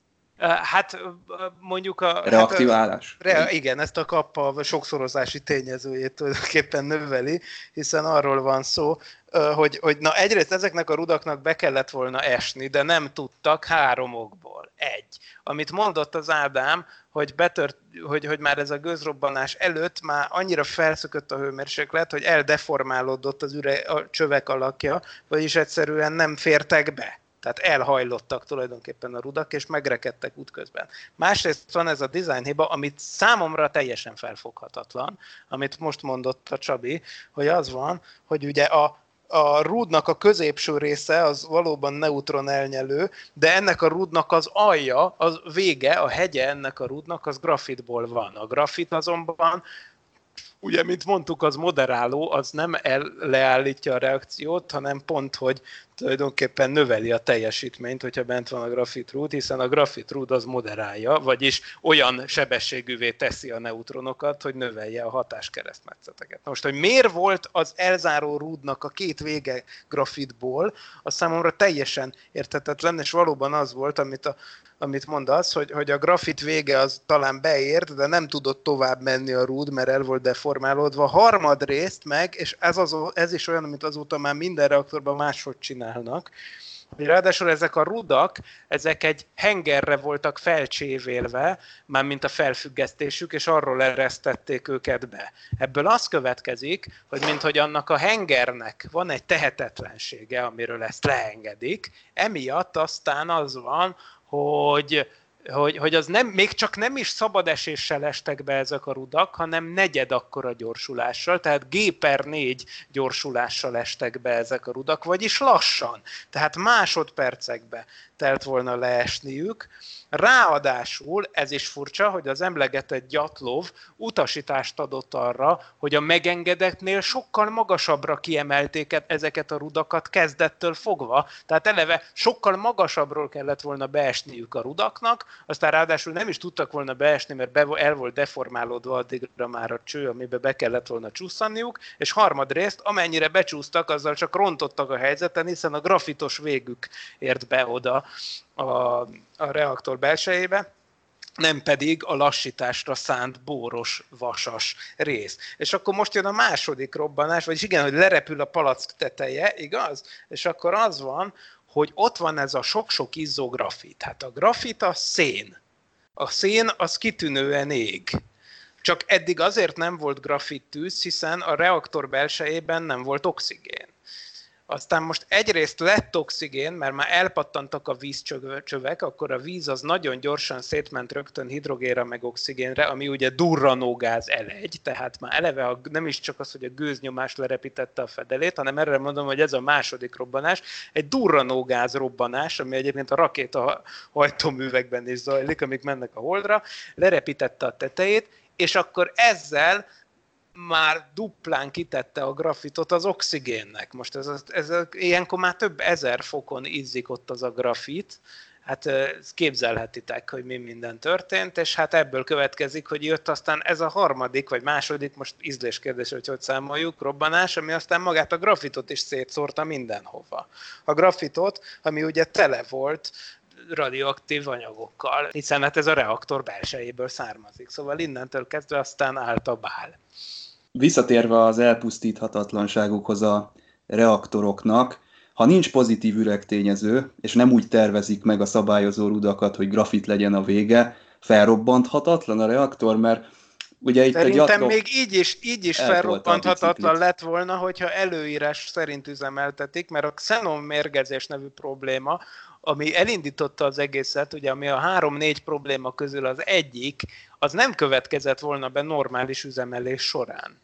Hát mondjuk a... Reaktiválás. Hát a, re, igen, ezt a kappa sokszorozási tényezőjét tulajdonképpen növeli, hiszen arról van szó, hogy, hogy na egyrészt ezeknek a rudaknak be kellett volna esni, de nem tudtak három okból. Egy. Amit mondott az Ádám, hogy, betört, hogy, hogy már ez a gőzrobbanás előtt már annyira felszökött a hőmérséklet, hogy eldeformálódott az üre, a csövek alakja, vagyis egyszerűen nem fértek be. Tehát elhajlottak tulajdonképpen a rudak, és megrekedtek útközben. Másrészt van ez a design hiba, amit számomra teljesen felfoghatatlan, amit most mondott a Csabi, hogy az van, hogy ugye a a rúdnak a középső része az valóban neutron elnyelő, de ennek a rúdnak az alja, az vége, a hegye ennek a rúdnak az grafitból van. A grafit azonban ugye, mint mondtuk, az moderáló, az nem el, leállítja a reakciót, hanem pont, hogy tulajdonképpen növeli a teljesítményt, hogyha bent van a grafit rúd, hiszen a grafit rúd az moderálja, vagyis olyan sebességűvé teszi a neutronokat, hogy növelje a hatáskeresztmetszeteket. Most, hogy miért volt az elzáró rúdnak a két vége grafitból, az számomra teljesen értetetlen, és valóban az volt, amit a amit mondasz, hogy, hogy a grafit vége az talán beért, de nem tudott tovább menni a rúd, mert el volt deformálódva. Harmadrészt meg, és ez, az, ez is olyan, amit azóta már minden reaktorban máshogy csinálnak, Ráadásul ezek a rudak, ezek egy hengerre voltak felcsévélve, már mint a felfüggesztésük, és arról eresztették őket be. Ebből az következik, hogy minthogy annak a hengernek van egy tehetetlensége, amiről ezt leengedik, emiatt aztán az van, hogy, hogy, hogy az nem, még csak nem is szabad eséssel estek be ezek a rudak, hanem negyed akkora gyorsulással, tehát G per 4 gyorsulással estek be ezek a rudak, vagyis lassan, tehát másodpercekbe telt volna leesniük, Ráadásul, ez is furcsa, hogy az emlegetett Gyatlov utasítást adott arra, hogy a megengedettnél sokkal magasabbra kiemelték ezeket a rudakat kezdettől fogva. Tehát eleve sokkal magasabbról kellett volna beesniük a rudaknak, aztán ráadásul nem is tudtak volna beesni, mert be, el volt deformálódva addigra már a cső, amiben be kellett volna csúszaniuk, és harmadrészt, amennyire becsúsztak, azzal csak rontottak a helyzeten, hiszen a grafitos végük ért be oda a, a reaktor belsejébe, nem pedig a lassításra szánt bóros, vasas rész. És akkor most jön a második robbanás, vagyis igen, hogy lerepül a palack teteje, igaz? És akkor az van, hogy ott van ez a sok-sok izzó grafit. Hát a grafit a szén. A szén az kitűnően ég. Csak eddig azért nem volt grafit tűz, hiszen a reaktor belsejében nem volt oxigén. Aztán most egyrészt lett oxigén, mert már elpattantak a vízcsövek, akkor a víz az nagyon gyorsan szétment rögtön hidrogénre meg oxigénre, ami ugye durranógáz elegy, tehát már eleve a, nem is csak az, hogy a gőznyomás lerepítette a fedelét, hanem erre mondom, hogy ez a második robbanás, egy durranógáz robbanás, ami egyébként a rakéta hajtóművekben is zajlik, amik mennek a holdra, lerepítette a tetejét, és akkor ezzel már duplán kitette a grafitot az oxigénnek. Most ez, ez, ez ilyenkor már több ezer fokon izzik ott az a grafit, hát képzelhetitek, hogy mi minden történt, és hát ebből következik, hogy jött aztán ez a harmadik, vagy második, most ízléskérdés, hogy hogy számoljuk, robbanás, ami aztán magát a grafitot is szétszórta mindenhova. A grafitot, ami ugye tele volt radioaktív anyagokkal, hiszen hát ez a reaktor belsejéből származik. Szóval innentől kezdve aztán állt a bál. Visszatérve az elpusztíthatatlanságukhoz a reaktoroknak, ha nincs pozitív üregtényező, és nem úgy tervezik meg a szabályozó rudakat, hogy grafit legyen a vége, felrobbanthatatlan a reaktor, mert ugye itt Szerintem egy atom... még így is, így is felrobbanthatatlan lett volna, hogyha előírás szerint üzemeltetik, mert a xenon mérgezés nevű probléma, ami elindította az egészet, ugye ami a három-négy probléma közül az egyik, az nem következett volna be normális üzemelés során.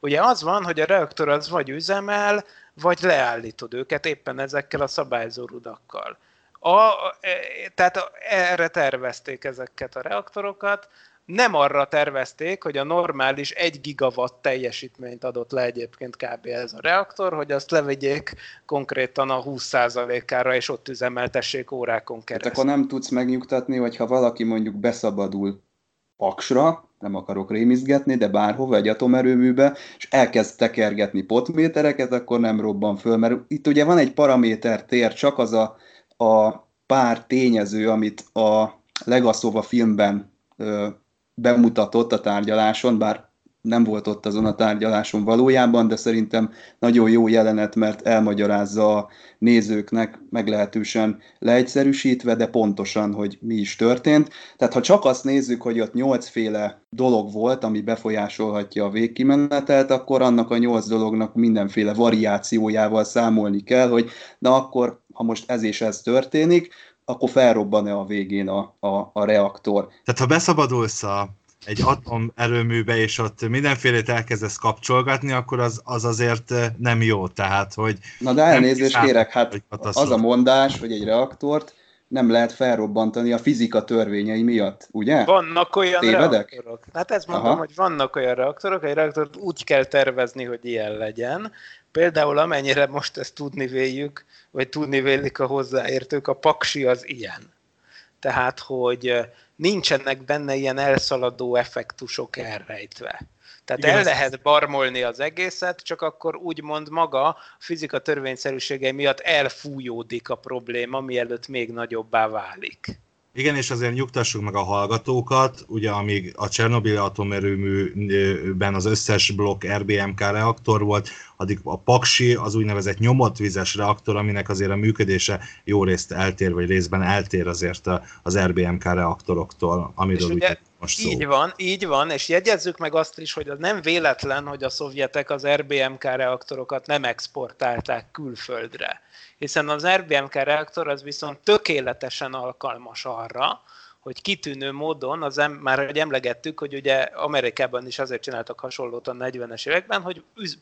Ugye az van, hogy a reaktor az vagy üzemel, vagy leállítod őket éppen ezekkel a szabályzó rudakkal. A, e, tehát erre tervezték ezeket a reaktorokat, nem arra tervezték, hogy a normális 1 gigawatt teljesítményt adott le egyébként kb. ez a reaktor, hogy azt levegyék konkrétan a 20%-ára, és ott üzemeltessék órákon keresztül. Tehát akkor nem tudsz megnyugtatni, hogyha valaki mondjuk beszabadul Paksra, nem akarok rémizgetni, de bárhova, egy atomerőműbe, és elkezd tekergetni potmétereket, akkor nem robban föl, mert itt ugye van egy paraméter tér, csak az a, a pár tényező, amit a Legaszova filmben ö, bemutatott a tárgyaláson, bár nem volt ott azon a tárgyaláson valójában, de szerintem nagyon jó jelenet, mert elmagyarázza a nézőknek meglehetősen leegyszerűsítve, de pontosan, hogy mi is történt. Tehát ha csak azt nézzük, hogy ott nyolcféle dolog volt, ami befolyásolhatja a végkimenetet, akkor annak a nyolc dolognak mindenféle variációjával számolni kell, hogy na akkor, ha most ez és ez történik, akkor felrobban-e a végén a, a, a reaktor. Tehát ha beszabadulsz a egy atomerőműbe, és ott mindenfélét elkezdesz kapcsolgatni, akkor az, az azért nem jó. Tehát, hogy Na de elnézést kérek, hát az a mondás, hogy egy reaktort nem lehet felrobbantani a fizika törvényei miatt, ugye? Vannak olyan Tévedek? reaktorok. Hát ezt mondom, Aha. hogy vannak olyan reaktorok, egy reaktort úgy kell tervezni, hogy ilyen legyen. Például amennyire most ezt tudni véljük, vagy tudni vélik a hozzáértők, a paksi az ilyen. Tehát, hogy nincsenek benne ilyen elszaladó effektusok elrejtve. Tehát Igen, el lehet barmolni az egészet, csak akkor úgymond maga a fizika törvényszerűsége miatt elfújódik a probléma, mielőtt még nagyobbá válik. Igen, és azért nyugtassuk meg a hallgatókat, ugye amíg a Csernobyl atomerőműben az összes blokk RBMK reaktor volt, addig a Paksi az úgynevezett nyomott vizes reaktor, aminek azért a működése jó részt eltér, vagy részben eltér azért az RBMK reaktoroktól, amiről ugye most szó. Így van, így van, és jegyezzük meg azt is, hogy az nem véletlen, hogy a szovjetek az RBMK reaktorokat nem exportálták külföldre hiszen az RBMK reaktor az viszont tökéletesen alkalmas arra, hogy kitűnő módon, az em, már hogy emlegettük, hogy ugye Amerikában is azért csináltak hasonlót a 40-es években, hogy üz,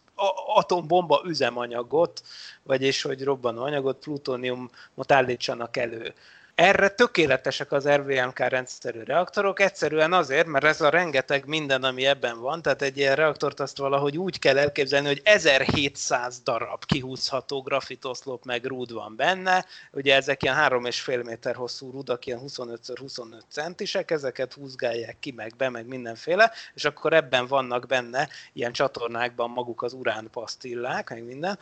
atombomba üzemanyagot, vagyis hogy robbanó anyagot, plutóniumot állítsanak elő. Erre tökéletesek az RVMK rendszerű reaktorok, egyszerűen azért, mert ez a rengeteg minden, ami ebben van, tehát egy ilyen reaktort azt valahogy úgy kell elképzelni, hogy 1700 darab kihúzható grafitoszlop meg rúd van benne, ugye ezek ilyen 3,5 méter hosszú rudak, ilyen 25x25 centisek, ezeket húzgálják ki meg be, meg mindenféle, és akkor ebben vannak benne ilyen csatornákban maguk az uránpasztillák, meg minden.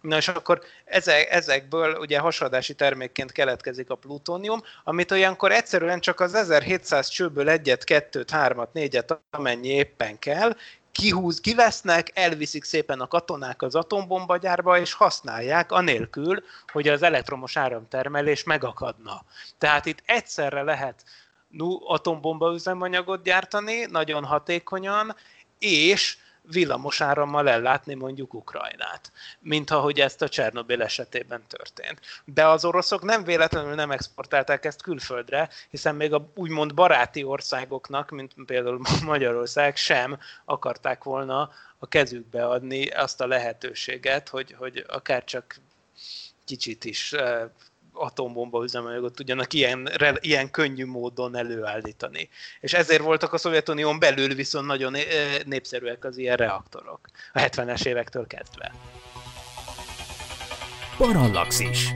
Na és akkor ezek, ezekből ugye hasadási termékként keletkezik a plutónium, amit olyankor egyszerűen csak az 1700 csőből egyet, kettőt, hármat, négyet, amennyi éppen kell, kihúz, kivesznek, elviszik szépen a katonák az atombombagyárba, és használják anélkül, hogy az elektromos áramtermelés megakadna. Tehát itt egyszerre lehet atombomba üzemanyagot gyártani, nagyon hatékonyan, és villamos árammal ellátni mondjuk Ukrajnát, mint ahogy ezt a Csernobyl esetében történt. De az oroszok nem véletlenül nem exportálták ezt külföldre, hiszen még a úgymond baráti országoknak, mint például Magyarország sem akarták volna a kezükbe adni azt a lehetőséget, hogy, hogy akár csak kicsit is eh, atombomba üzemanyagot tudjanak ilyen, ilyen könnyű módon előállítani. És ezért voltak a Szovjetunión belül viszont nagyon népszerűek az ilyen reaktorok, a 70-es évektől kezdve. Parallaxis.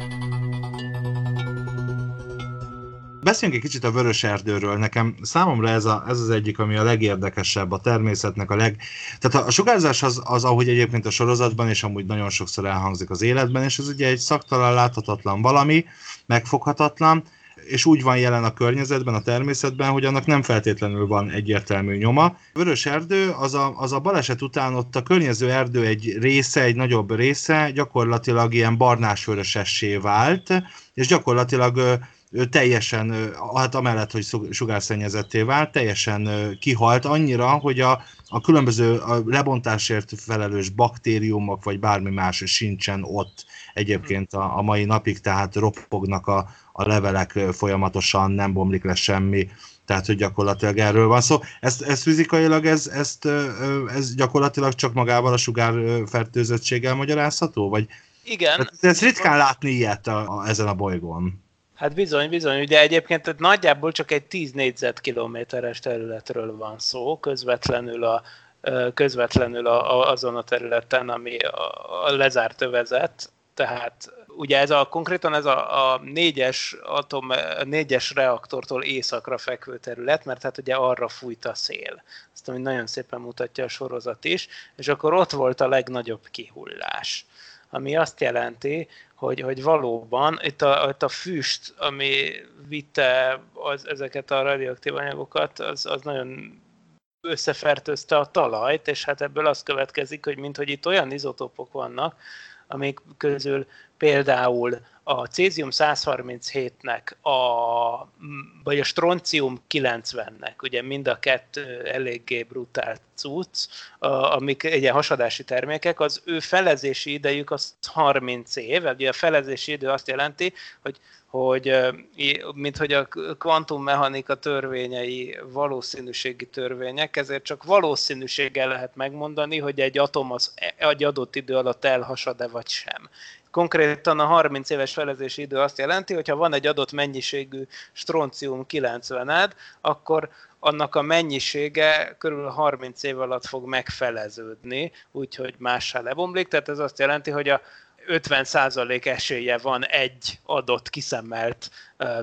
Beszéljünk egy kicsit a vörös erdőről. Nekem számomra ez, a, ez az egyik, ami a legérdekesebb a természetnek. A leg... Tehát a sugárzás az, az, ahogy egyébként a sorozatban, és amúgy nagyon sokszor elhangzik az életben, és ez ugye egy szaktalan, láthatatlan valami, megfoghatatlan, és úgy van jelen a környezetben, a természetben, hogy annak nem feltétlenül van egyértelmű nyoma. Vörös erdő, az a, az a baleset után ott a környező erdő egy része, egy nagyobb része gyakorlatilag ilyen barnás-vörösessé vált, és gyakorlatilag ő teljesen, hát amellett, hogy sugárszennyezetté vált, teljesen kihalt annyira, hogy a, a különböző a lebontásért felelős baktériumok, vagy bármi más sincsen ott egyébként a, a mai napig, tehát ropognak a, a levelek folyamatosan, nem bomlik le semmi, tehát hogy gyakorlatilag erről van szó. Ezt, ezt fizikailag, ez, ezt, ez gyakorlatilag csak magával a sugárfertőzöttséggel magyarázható? Vagy igen. Ez ritkán látni ilyet a, a, ezen a bolygón. Hát bizony, bizony, ugye egyébként tehát nagyjából csak egy 10 négyzetkilométeres területről van szó, közvetlenül a, közvetlenül a, a, azon a területen, ami a, a lezárt övezet, tehát ugye ez a konkrétan ez a, a négyes atom, a négyes reaktortól északra fekvő terület, mert hát ugye arra fújt a szél. Azt, ami nagyon szépen mutatja a sorozat is, és akkor ott volt a legnagyobb kihullás ami azt jelenti, hogy, hogy valóban itt a, itt a füst, ami vitte az, ezeket a radioaktív anyagokat, az, az nagyon összefertőzte a talajt, és hát ebből az következik, hogy minthogy itt olyan izotópok vannak, amik közül például a cézium 137-nek, a, vagy a stroncium 90-nek, ugye mind a kettő eléggé brutál cucc, amik egy hasadási termékek, az ő felezési idejük az 30 év, ugye a felezési idő azt jelenti, hogy hogy mint hogy a kvantummechanika törvényei valószínűségi törvények, ezért csak valószínűséggel lehet megmondani, hogy egy atom az egy adott idő alatt elhasad-e vagy sem. Konkrétan a 30 éves felezési idő azt jelenti, hogy ha van egy adott mennyiségű stroncium 90-ed, akkor annak a mennyisége körül 30 év alatt fog megfeleződni, úgyhogy mássá lebomlik, tehát ez azt jelenti, hogy a 50% esélye van egy adott kiszemelt,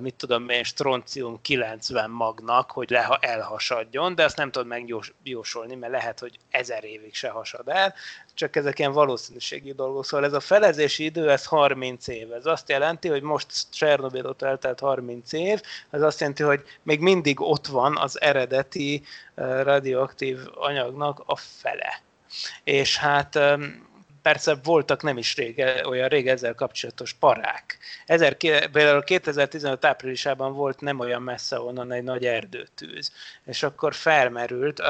mit tudom én, stroncium 90 magnak, hogy le, elhasadjon, de ezt nem tudod megjósolni, mert lehet, hogy ezer évig se hasad el, csak ezek ilyen valószínűségi dolgok. Szóval ez a felezési idő, ez 30 év. Ez azt jelenti, hogy most Csernobyl ott eltelt 30 év, ez azt jelenti, hogy még mindig ott van az eredeti radioaktív anyagnak a fele. És hát persze voltak nem is rége, olyan rég ezzel kapcsolatos parák. Ezer, például 2015 áprilisában volt nem olyan messze onnan egy nagy erdőtűz, és akkor felmerült,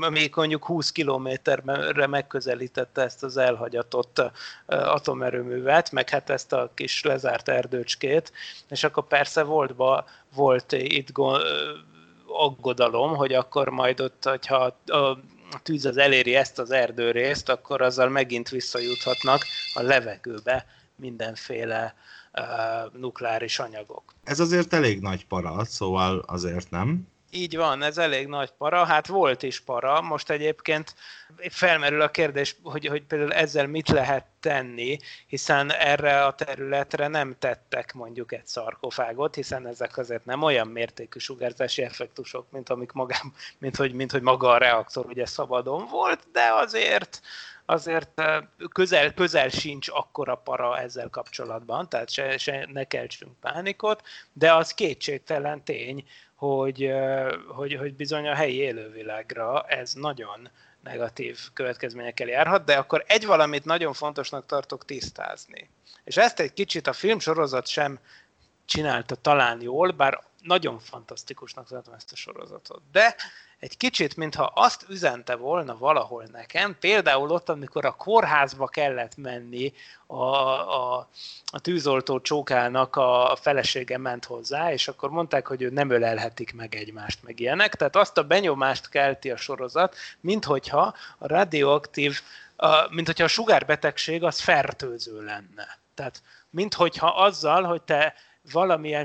amíg mondjuk 20 kilométerre megközelítette ezt az elhagyatott atomerőművet, meg hát ezt a kis lezárt erdőcskét, és akkor persze volt, volt itt aggodalom, hogy akkor majd ott, hogyha a a tűz az eléri ezt az erdőrészt, akkor azzal megint visszajuthatnak a levegőbe mindenféle nukleáris anyagok. Ez azért elég nagy para, szóval azért nem. Így van, ez elég nagy para, hát volt is para, most egyébként felmerül a kérdés, hogy, hogy például ezzel mit lehet tenni, hiszen erre a területre nem tettek mondjuk egy szarkofágot, hiszen ezek azért nem olyan mértékű sugárzási effektusok, mint, amik magám, mint, hogy, mint hogy maga a reaktor ugye szabadon volt, de azért azért közel, közel sincs akkora para ezzel kapcsolatban, tehát se, se ne keltsünk pánikot, de az kétségtelen tény, hogy, hogy, hogy bizony a helyi élővilágra ez nagyon negatív következményekkel járhat, de akkor egy valamit nagyon fontosnak tartok tisztázni. És ezt egy kicsit a filmsorozat sem csinálta talán jól, bár nagyon fantasztikusnak tartom ezt a sorozatot. De egy kicsit, mintha azt üzente volna valahol nekem, például ott, amikor a kórházba kellett menni, a, a, a tűzoltó csókának a felesége ment hozzá, és akkor mondták, hogy ő nem ölelhetik meg egymást, meg ilyenek. Tehát azt a benyomást kelti a sorozat, minthogyha a radioaktív, a, mint hogyha a sugárbetegség az fertőző lenne. Tehát minthogyha azzal, hogy te valamilyen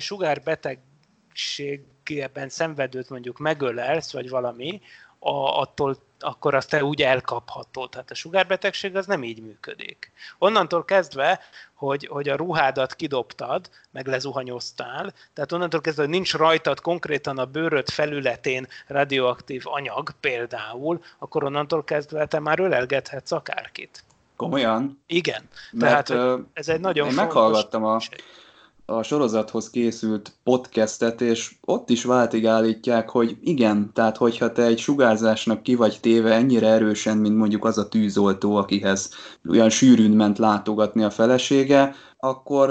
sugárbetegség ebben szenvedőt mondjuk megölelsz, vagy valami, a, attól akkor azt te úgy elkaphatod. Tehát a sugárbetegség az nem így működik. Onnantól kezdve, hogy, hogy a ruhádat kidobtad, meg lezuhanyoztál, tehát onnantól kezdve, hogy nincs rajtad konkrétan a bőröd felületén radioaktív anyag például, akkor onnantól kezdve te már ölelgethetsz akárkit. Komolyan? Igen. Mert, Tehát ez egy nagyon én fontos... meghallgattam a, a sorozathoz készült podcastet, és ott is váltig állítják, hogy igen, tehát hogyha te egy sugárzásnak ki vagy téve ennyire erősen, mint mondjuk az a tűzoltó, akihez olyan sűrűn ment látogatni a felesége, akkor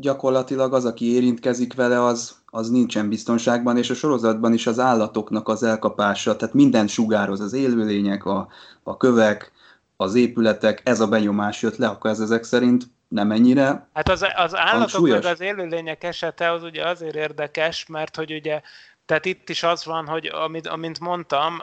gyakorlatilag az, aki érintkezik vele, az, az nincsen biztonságban, és a sorozatban is az állatoknak az elkapása, tehát minden sugároz, az élőlények, a, a kövek, az épületek, ez a benyomás jött le, akkor ez ezek szerint nem ennyire Hát az, az állatok meg az élőlények esete az ugye azért érdekes, mert hogy ugye tehát itt is az van, hogy amit, amint mondtam,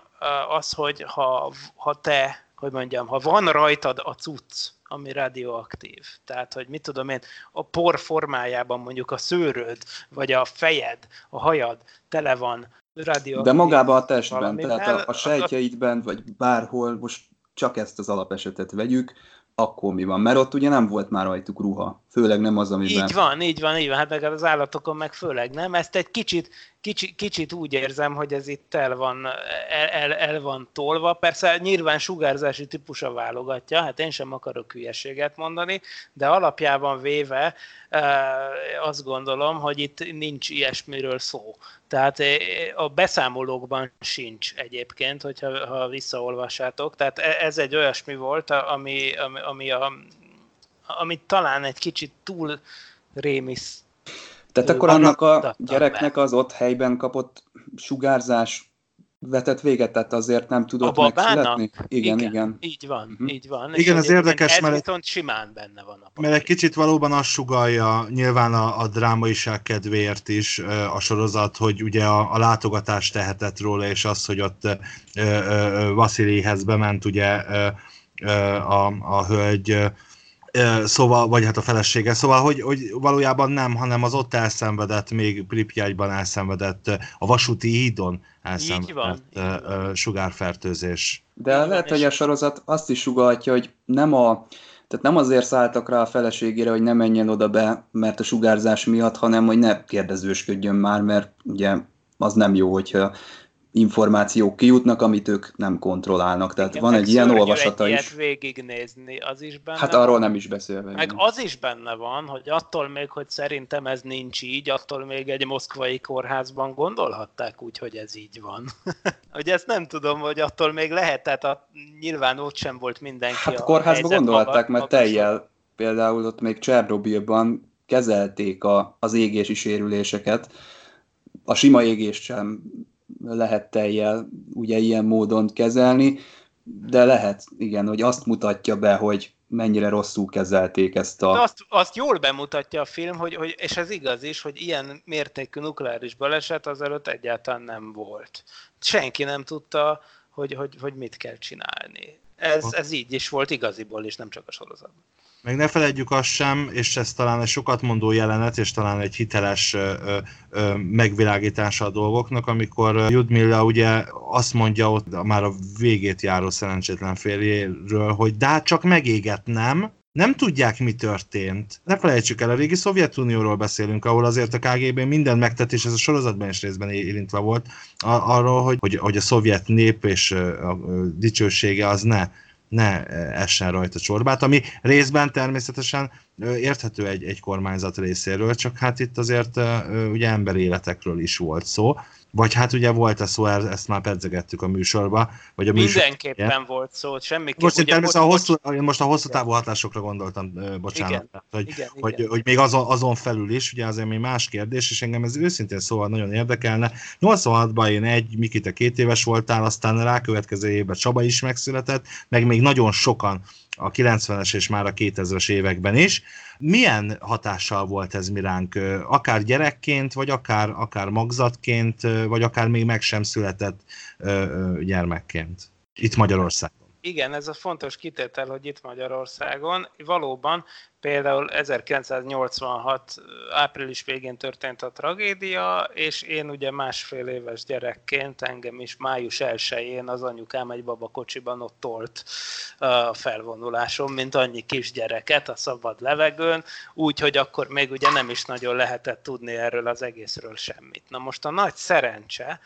az, hogy ha, ha te, hogy mondjam, ha van rajtad a cucc, ami radioaktív. Tehát, hogy mit tudom én, a por formájában mondjuk a szőröd, vagy a fejed, a hajad tele van radioaktív. De magában a testben, valamivel, tehát a, a sejtjeidben, vagy bárhol, most csak ezt az alapesetet vegyük, akkor mi van? Mert ott ugye nem volt már rajtuk ruha, főleg nem az, amiben... Így van, így van, így van, hát meg az állatokon meg főleg nem. Ezt egy kicsit, kicsit, kicsit úgy érzem, hogy ez itt el van, el, el, el van tolva. Persze nyilván sugárzási típusa válogatja, hát én sem akarok hülyeséget mondani, de alapjában véve azt gondolom, hogy itt nincs ilyesmiről szó. Tehát a beszámolókban sincs egyébként, hogyha ha visszaolvassátok. Tehát e, ez egy olyasmi volt, ami, ami, ami, a, ami talán egy kicsit túl rémisz tehát akkor annak a gyereknek az ott helyben kapott sugárzás vetett véget, tehát azért nem tudott a megszületni? Igen, igen, igen. Így van, uh-huh. így van. Igen, ez érdekes, ez mert... viszont simán benne van a Mert egy kicsit valóban azt sugalja, nyilván a, a drámaiság kedvéért is a sorozat, hogy ugye a, a látogatás tehetett róla, és az, hogy ott Vaszilihez bement ugye ö, ö, a, a hölgy Szóval, vagy hát a felesége, szóval, hogy, hogy valójában nem, hanem az ott elszenvedett, még Pripyatban elszenvedett, a vasúti hídon elszenvedett van, sugárfertőzés. De lehet, hogy a sorozat azt is sugalhatja, hogy nem a tehát nem azért szálltak rá a feleségére, hogy ne menjen oda be, mert a sugárzás miatt, hanem hogy ne kérdezősködjön már, mert ugye az nem jó, hogyha információk kijutnak, amit ők nem kontrollálnak. Tehát Igen, van egy ilyen olvasata egy is. végignézni, az is benne Hát arról nem is beszélve. Meg az is benne van, hogy attól még, hogy szerintem ez nincs így, attól még egy moszkvai kórházban gondolhatták úgy, hogy ez így van. hogy ezt nem tudom, hogy attól még lehet, tehát a, nyilván ott sem volt mindenki Hát a, kórházban maga, mert teljel, például ott még Csernobilban kezelték a, az égési sérüléseket, a sima égést sem lehet teljel ugye ilyen módon kezelni, de lehet, igen, hogy azt mutatja be, hogy mennyire rosszul kezelték ezt a... De azt, azt jól bemutatja a film, hogy, hogy, és ez igaz is, hogy ilyen mértékű nukleáris baleset azelőtt egyáltalán nem volt. Senki nem tudta, hogy, hogy, hogy mit kell csinálni. Ez, ez így is volt igaziból is, nem csak a sorozatban. Meg ne felejtjük azt sem, és ez talán egy sokat mondó jelenet, és talán egy hiteles ö, ö, megvilágítása a dolgoknak, amikor Judmilla ugye azt mondja ott már a végét járó szerencsétlen férjéről, hogy de hát csak megégetnem, nem tudják, mi történt. Ne felejtsük el, a régi Szovjetunióról beszélünk, ahol azért a KGB minden megtett, és ez a sorozatban is részben érintve volt, arról, hogy, hogy, hogy a szovjet nép és a dicsősége az ne ne essen rajta csorbát, ami részben természetesen érthető egy, egy kormányzat részéről, csak hát itt azért ugye emberi életekről is volt szó, vagy hát ugye volt a szó, ezt már pedzegettük a műsorba. Vagy a műsor... Mindenképpen volt szó, semmiképp. Most én természetesen a hosszú, most a hosszú távú hatásokra gondoltam, bocsánat. Igen, tehát, hogy, igen, hogy, igen. hogy, még azon, azon felül is, ugye azért még más kérdés, és engem ez őszintén szóval nagyon érdekelne. 86-ban én egy, Miki, te két éves voltál, aztán rákövetkező évben Csaba is megszületett, meg még nagyon sokan a 90-es és már a 2000-es években is. Milyen hatással volt ez mi ránk, akár gyerekként, vagy akár, akár magzatként, vagy akár még meg sem született gyermekként itt Magyarországon? Igen, ez a fontos kitétel, hogy itt Magyarországon valóban például 1986 április végén történt a tragédia, és én ugye másfél éves gyerekként engem is május 1-én az anyukám egy babakocsiban ott tolt a felvonuláson, mint annyi kisgyereket a szabad levegőn, úgyhogy akkor még ugye nem is nagyon lehetett tudni erről az egészről semmit. Na most a nagy szerencse,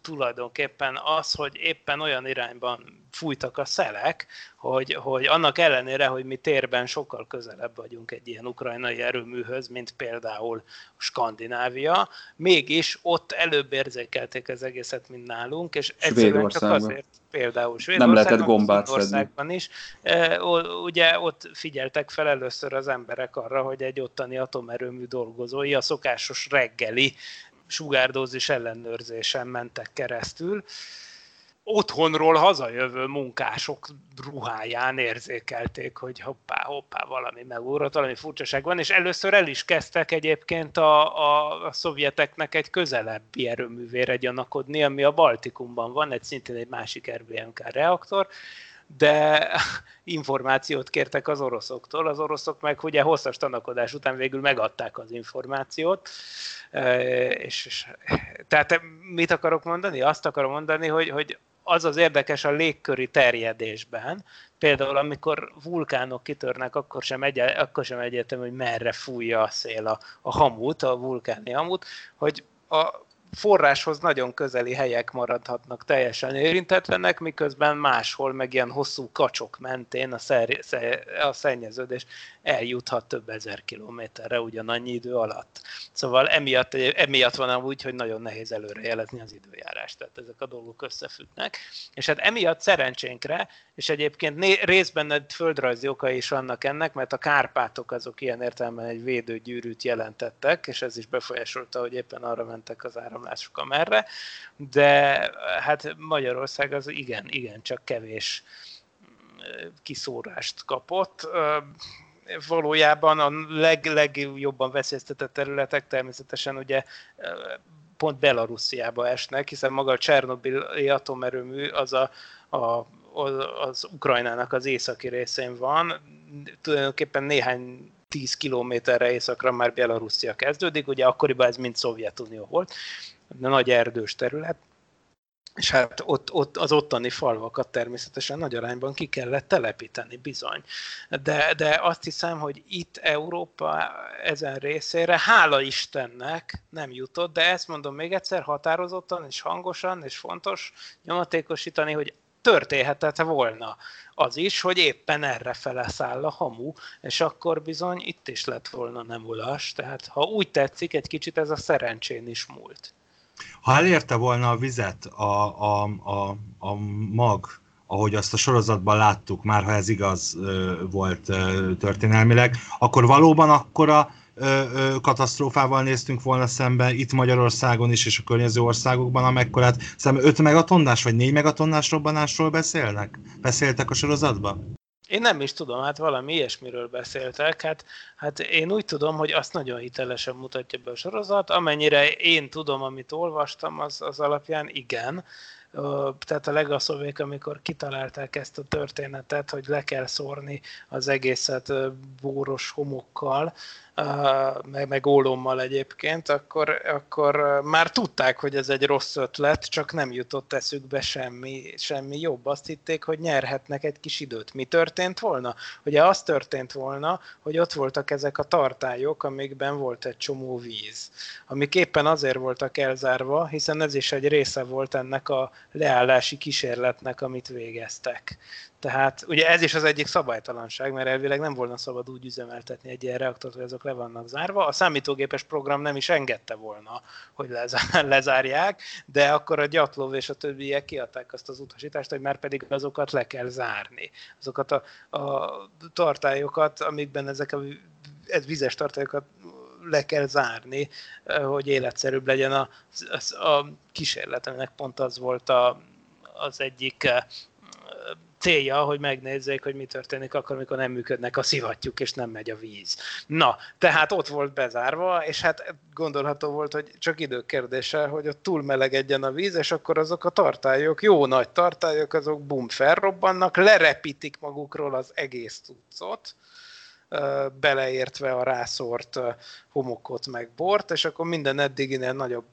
tulajdonképpen az, hogy éppen olyan irányban fújtak a szelek, hogy, hogy annak ellenére, hogy mi térben sokkal közelebb vagyunk egy ilyen ukrajnai erőműhöz, mint például Skandinávia, mégis ott előbb érzékelték az egészet, mint nálunk, és egyszerűen csak azért például Svédországban, nem lehetett gombát országban is, e, ugye ott figyeltek fel először az emberek arra, hogy egy ottani atomerőmű dolgozói a szokásos reggeli sugárdózis ellenőrzésen mentek keresztül. Otthonról hazajövő munkások ruháján érzékelték, hogy hoppá, hoppá, valami megúrott, valami furcsaság van, és először el is kezdtek egyébként a, a, a szovjeteknek egy közelebbi erőművére gyanakodni, ami a Baltikumban van, egy szintén egy másik RBMK reaktor, de információt kértek az oroszoktól, az oroszok meg ugye hosszas tanakodás után végül megadták az információt, és, és tehát mit akarok mondani? Azt akarom mondani, hogy, hogy az az érdekes a légköri terjedésben, például amikor vulkánok kitörnek, akkor sem, egy, akkor sem egyértelmű, hogy merre fújja a szél a, a hamut, a vulkáni hamut, hogy a forráshoz nagyon közeli helyek maradhatnak teljesen érintetlenek, miközben máshol meg ilyen hosszú kacsok mentén a, szer, a szennyeződés eljuthat több ezer kilométerre ugyanannyi idő alatt. Szóval emiatt, emiatt van úgy, hogy nagyon nehéz előrejelezni az időjárást, tehát ezek a dolgok összefüggnek. És hát emiatt szerencsénkre, és egyébként né- részben földrajzi oka is vannak ennek, mert a Kárpátok azok ilyen értelemben egy védőgyűrűt jelentettek, és ez is befolyásolta, hogy éppen arra mentek az áramlások amerre, de hát Magyarország az igen, igen, csak kevés kiszórást kapott. Valójában a leg, legjobban veszélyeztetett területek természetesen ugye pont Belarussziába esnek, hiszen maga a Csernobili atomerőmű az a, a az Ukrajnának az északi részén van, tulajdonképpen néhány 10 kilométerre északra már Belarusszia kezdődik, ugye akkoriban ez mind Szovjetunió volt, nagy erdős terület, és hát ott, ott az ottani falvakat természetesen nagy arányban ki kellett telepíteni, bizony. De, de azt hiszem, hogy itt Európa ezen részére, hála Istennek nem jutott, de ezt mondom még egyszer határozottan és hangosan, és fontos nyomatékosítani, hogy történhetett volna az is, hogy éppen erre fele száll a hamu, és akkor bizony itt is lett volna nem ulas. Tehát ha úgy tetszik, egy kicsit ez a szerencsén is múlt. Ha elérte volna a vizet a, a, a, a mag, ahogy azt a sorozatban láttuk, már ha ez igaz volt történelmileg, akkor valóban akkora katasztrófával néztünk volna szembe itt Magyarországon is, és a környező országokban, amekkorát szembe 5 megatonnás vagy 4 megatonnás robbanásról beszélnek? Beszéltek a sorozatban? Én nem is tudom, hát valami ilyesmiről beszéltek. Hát, hát én úgy tudom, hogy azt nagyon hitelesen mutatja be a sorozat. Amennyire én tudom, amit olvastam, az, az alapján igen. tehát a legaszovék, amikor kitalálták ezt a történetet, hogy le kell szórni az egészet bóros homokkal, meg, meg ólommal egyébként, akkor, akkor már tudták, hogy ez egy rossz ötlet, csak nem jutott eszükbe semmi, semmi jobb. Azt hitték, hogy nyerhetnek egy kis időt. Mi történt volna? Ugye az történt volna, hogy ott voltak ezek a tartályok, amikben volt egy csomó víz, amik éppen azért voltak elzárva, hiszen ez is egy része volt ennek a leállási kísérletnek, amit végeztek. Tehát ugye ez is az egyik szabálytalanság, mert elvileg nem volna szabad úgy üzemeltetni egy ilyen reaktort, hogy azok le vannak zárva. A számítógépes program nem is engedte volna, hogy lezárják, de akkor a gyatlov és a többiek kiadták azt az utasítást, hogy már pedig azokat le kell zárni. Azokat a, a tartályokat, amikben ezek a ez vizes tartályokat le kell zárni, hogy életszerűbb legyen a, a, a kísérlet, aminek pont az volt a, az egyik célja, hogy megnézzék, hogy mi történik akkor, amikor nem működnek a szivattyúk, és nem megy a víz. Na, tehát ott volt bezárva, és hát gondolható volt, hogy csak idő kérdése, hogy ott túl melegedjen a víz, és akkor azok a tartályok, jó nagy tartályok, azok bum, felrobbannak, lerepítik magukról az egész cuccot, beleértve a rászort homokot meg bort, és akkor minden eddiginél nagyobb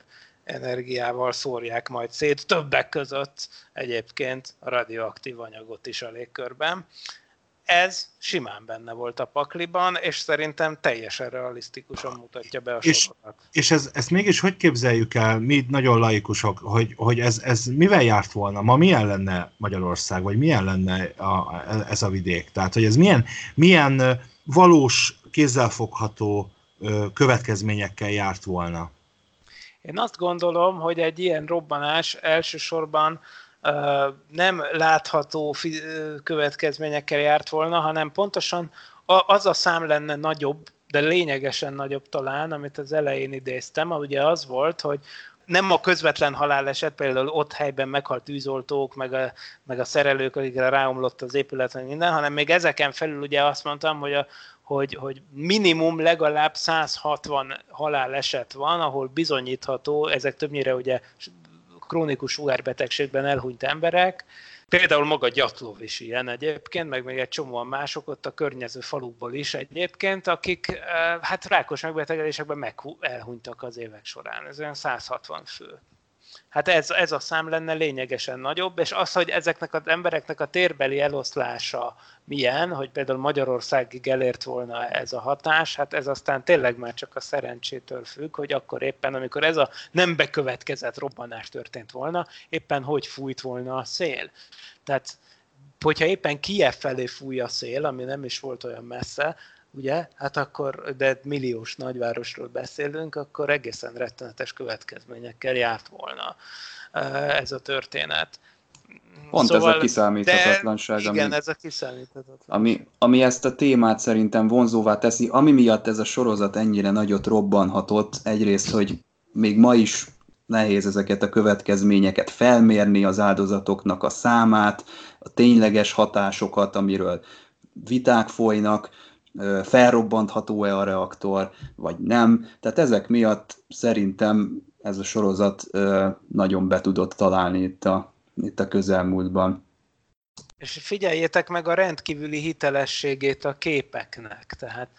energiával szórják majd szét, többek között egyébként a radioaktív anyagot is a légkörben. Ez simán benne volt a pakliban, és szerintem teljesen realisztikusan mutatja be a és, sorokat. És ez, ezt mégis hogy képzeljük el, mi nagyon laikusok, hogy, hogy ez, ez mivel járt volna? Ma milyen lenne Magyarország, vagy milyen lenne a, ez a vidék? Tehát, hogy ez milyen, milyen valós, kézzelfogható következményekkel járt volna? Én azt gondolom, hogy egy ilyen robbanás elsősorban nem látható következményekkel járt volna, hanem pontosan az a szám lenne nagyobb, de lényegesen nagyobb talán, amit az elején idéztem, ugye az volt, hogy nem a közvetlen haláleset, például ott helyben meghalt tűzoltók, meg a, meg a szerelők, akikre ráomlott az épület, meg minden, hanem még ezeken felül ugye azt mondtam, hogy a, hogy, hogy minimum legalább 160 haláleset van, ahol bizonyítható, ezek többnyire ugye krónikus sugárbetegségben elhunyt emberek, Például maga Gyatlov is ilyen egyébként, meg még egy csomóan mások ott a környező falukból is egyébként, akik eh, hát rákos megbetegedésekben meg elhunytak az évek során. Ez olyan 160 fő. Hát ez, ez a szám lenne lényegesen nagyobb, és az, hogy ezeknek az embereknek a térbeli eloszlása milyen, hogy például Magyarországig elért volna ez a hatás, hát ez aztán tényleg már csak a szerencsétől függ, hogy akkor éppen, amikor ez a nem bekövetkezett robbanás történt volna, éppen hogy fújt volna a szél. Tehát hogyha éppen Kiev felé fúj a szél, ami nem is volt olyan messze, ugye, hát akkor, de milliós nagyvárosról beszélünk, akkor egészen rettenetes következményekkel járt volna ez a történet. Pont szóval, ez a kiszámíthatatlanság. De, igen, ami, ez a kiszámíthatatlanság. Ami, ami ezt a témát szerintem vonzóvá teszi, ami miatt ez a sorozat ennyire nagyot robbanhatott, egyrészt, hogy még ma is nehéz ezeket a következményeket felmérni, az áldozatoknak a számát, a tényleges hatásokat, amiről viták folynak, felrobbantható-e a reaktor, vagy nem. Tehát ezek miatt szerintem ez a sorozat nagyon be tudott találni itt a, itt a közelmúltban. És figyeljétek meg a rendkívüli hitelességét a képeknek. Tehát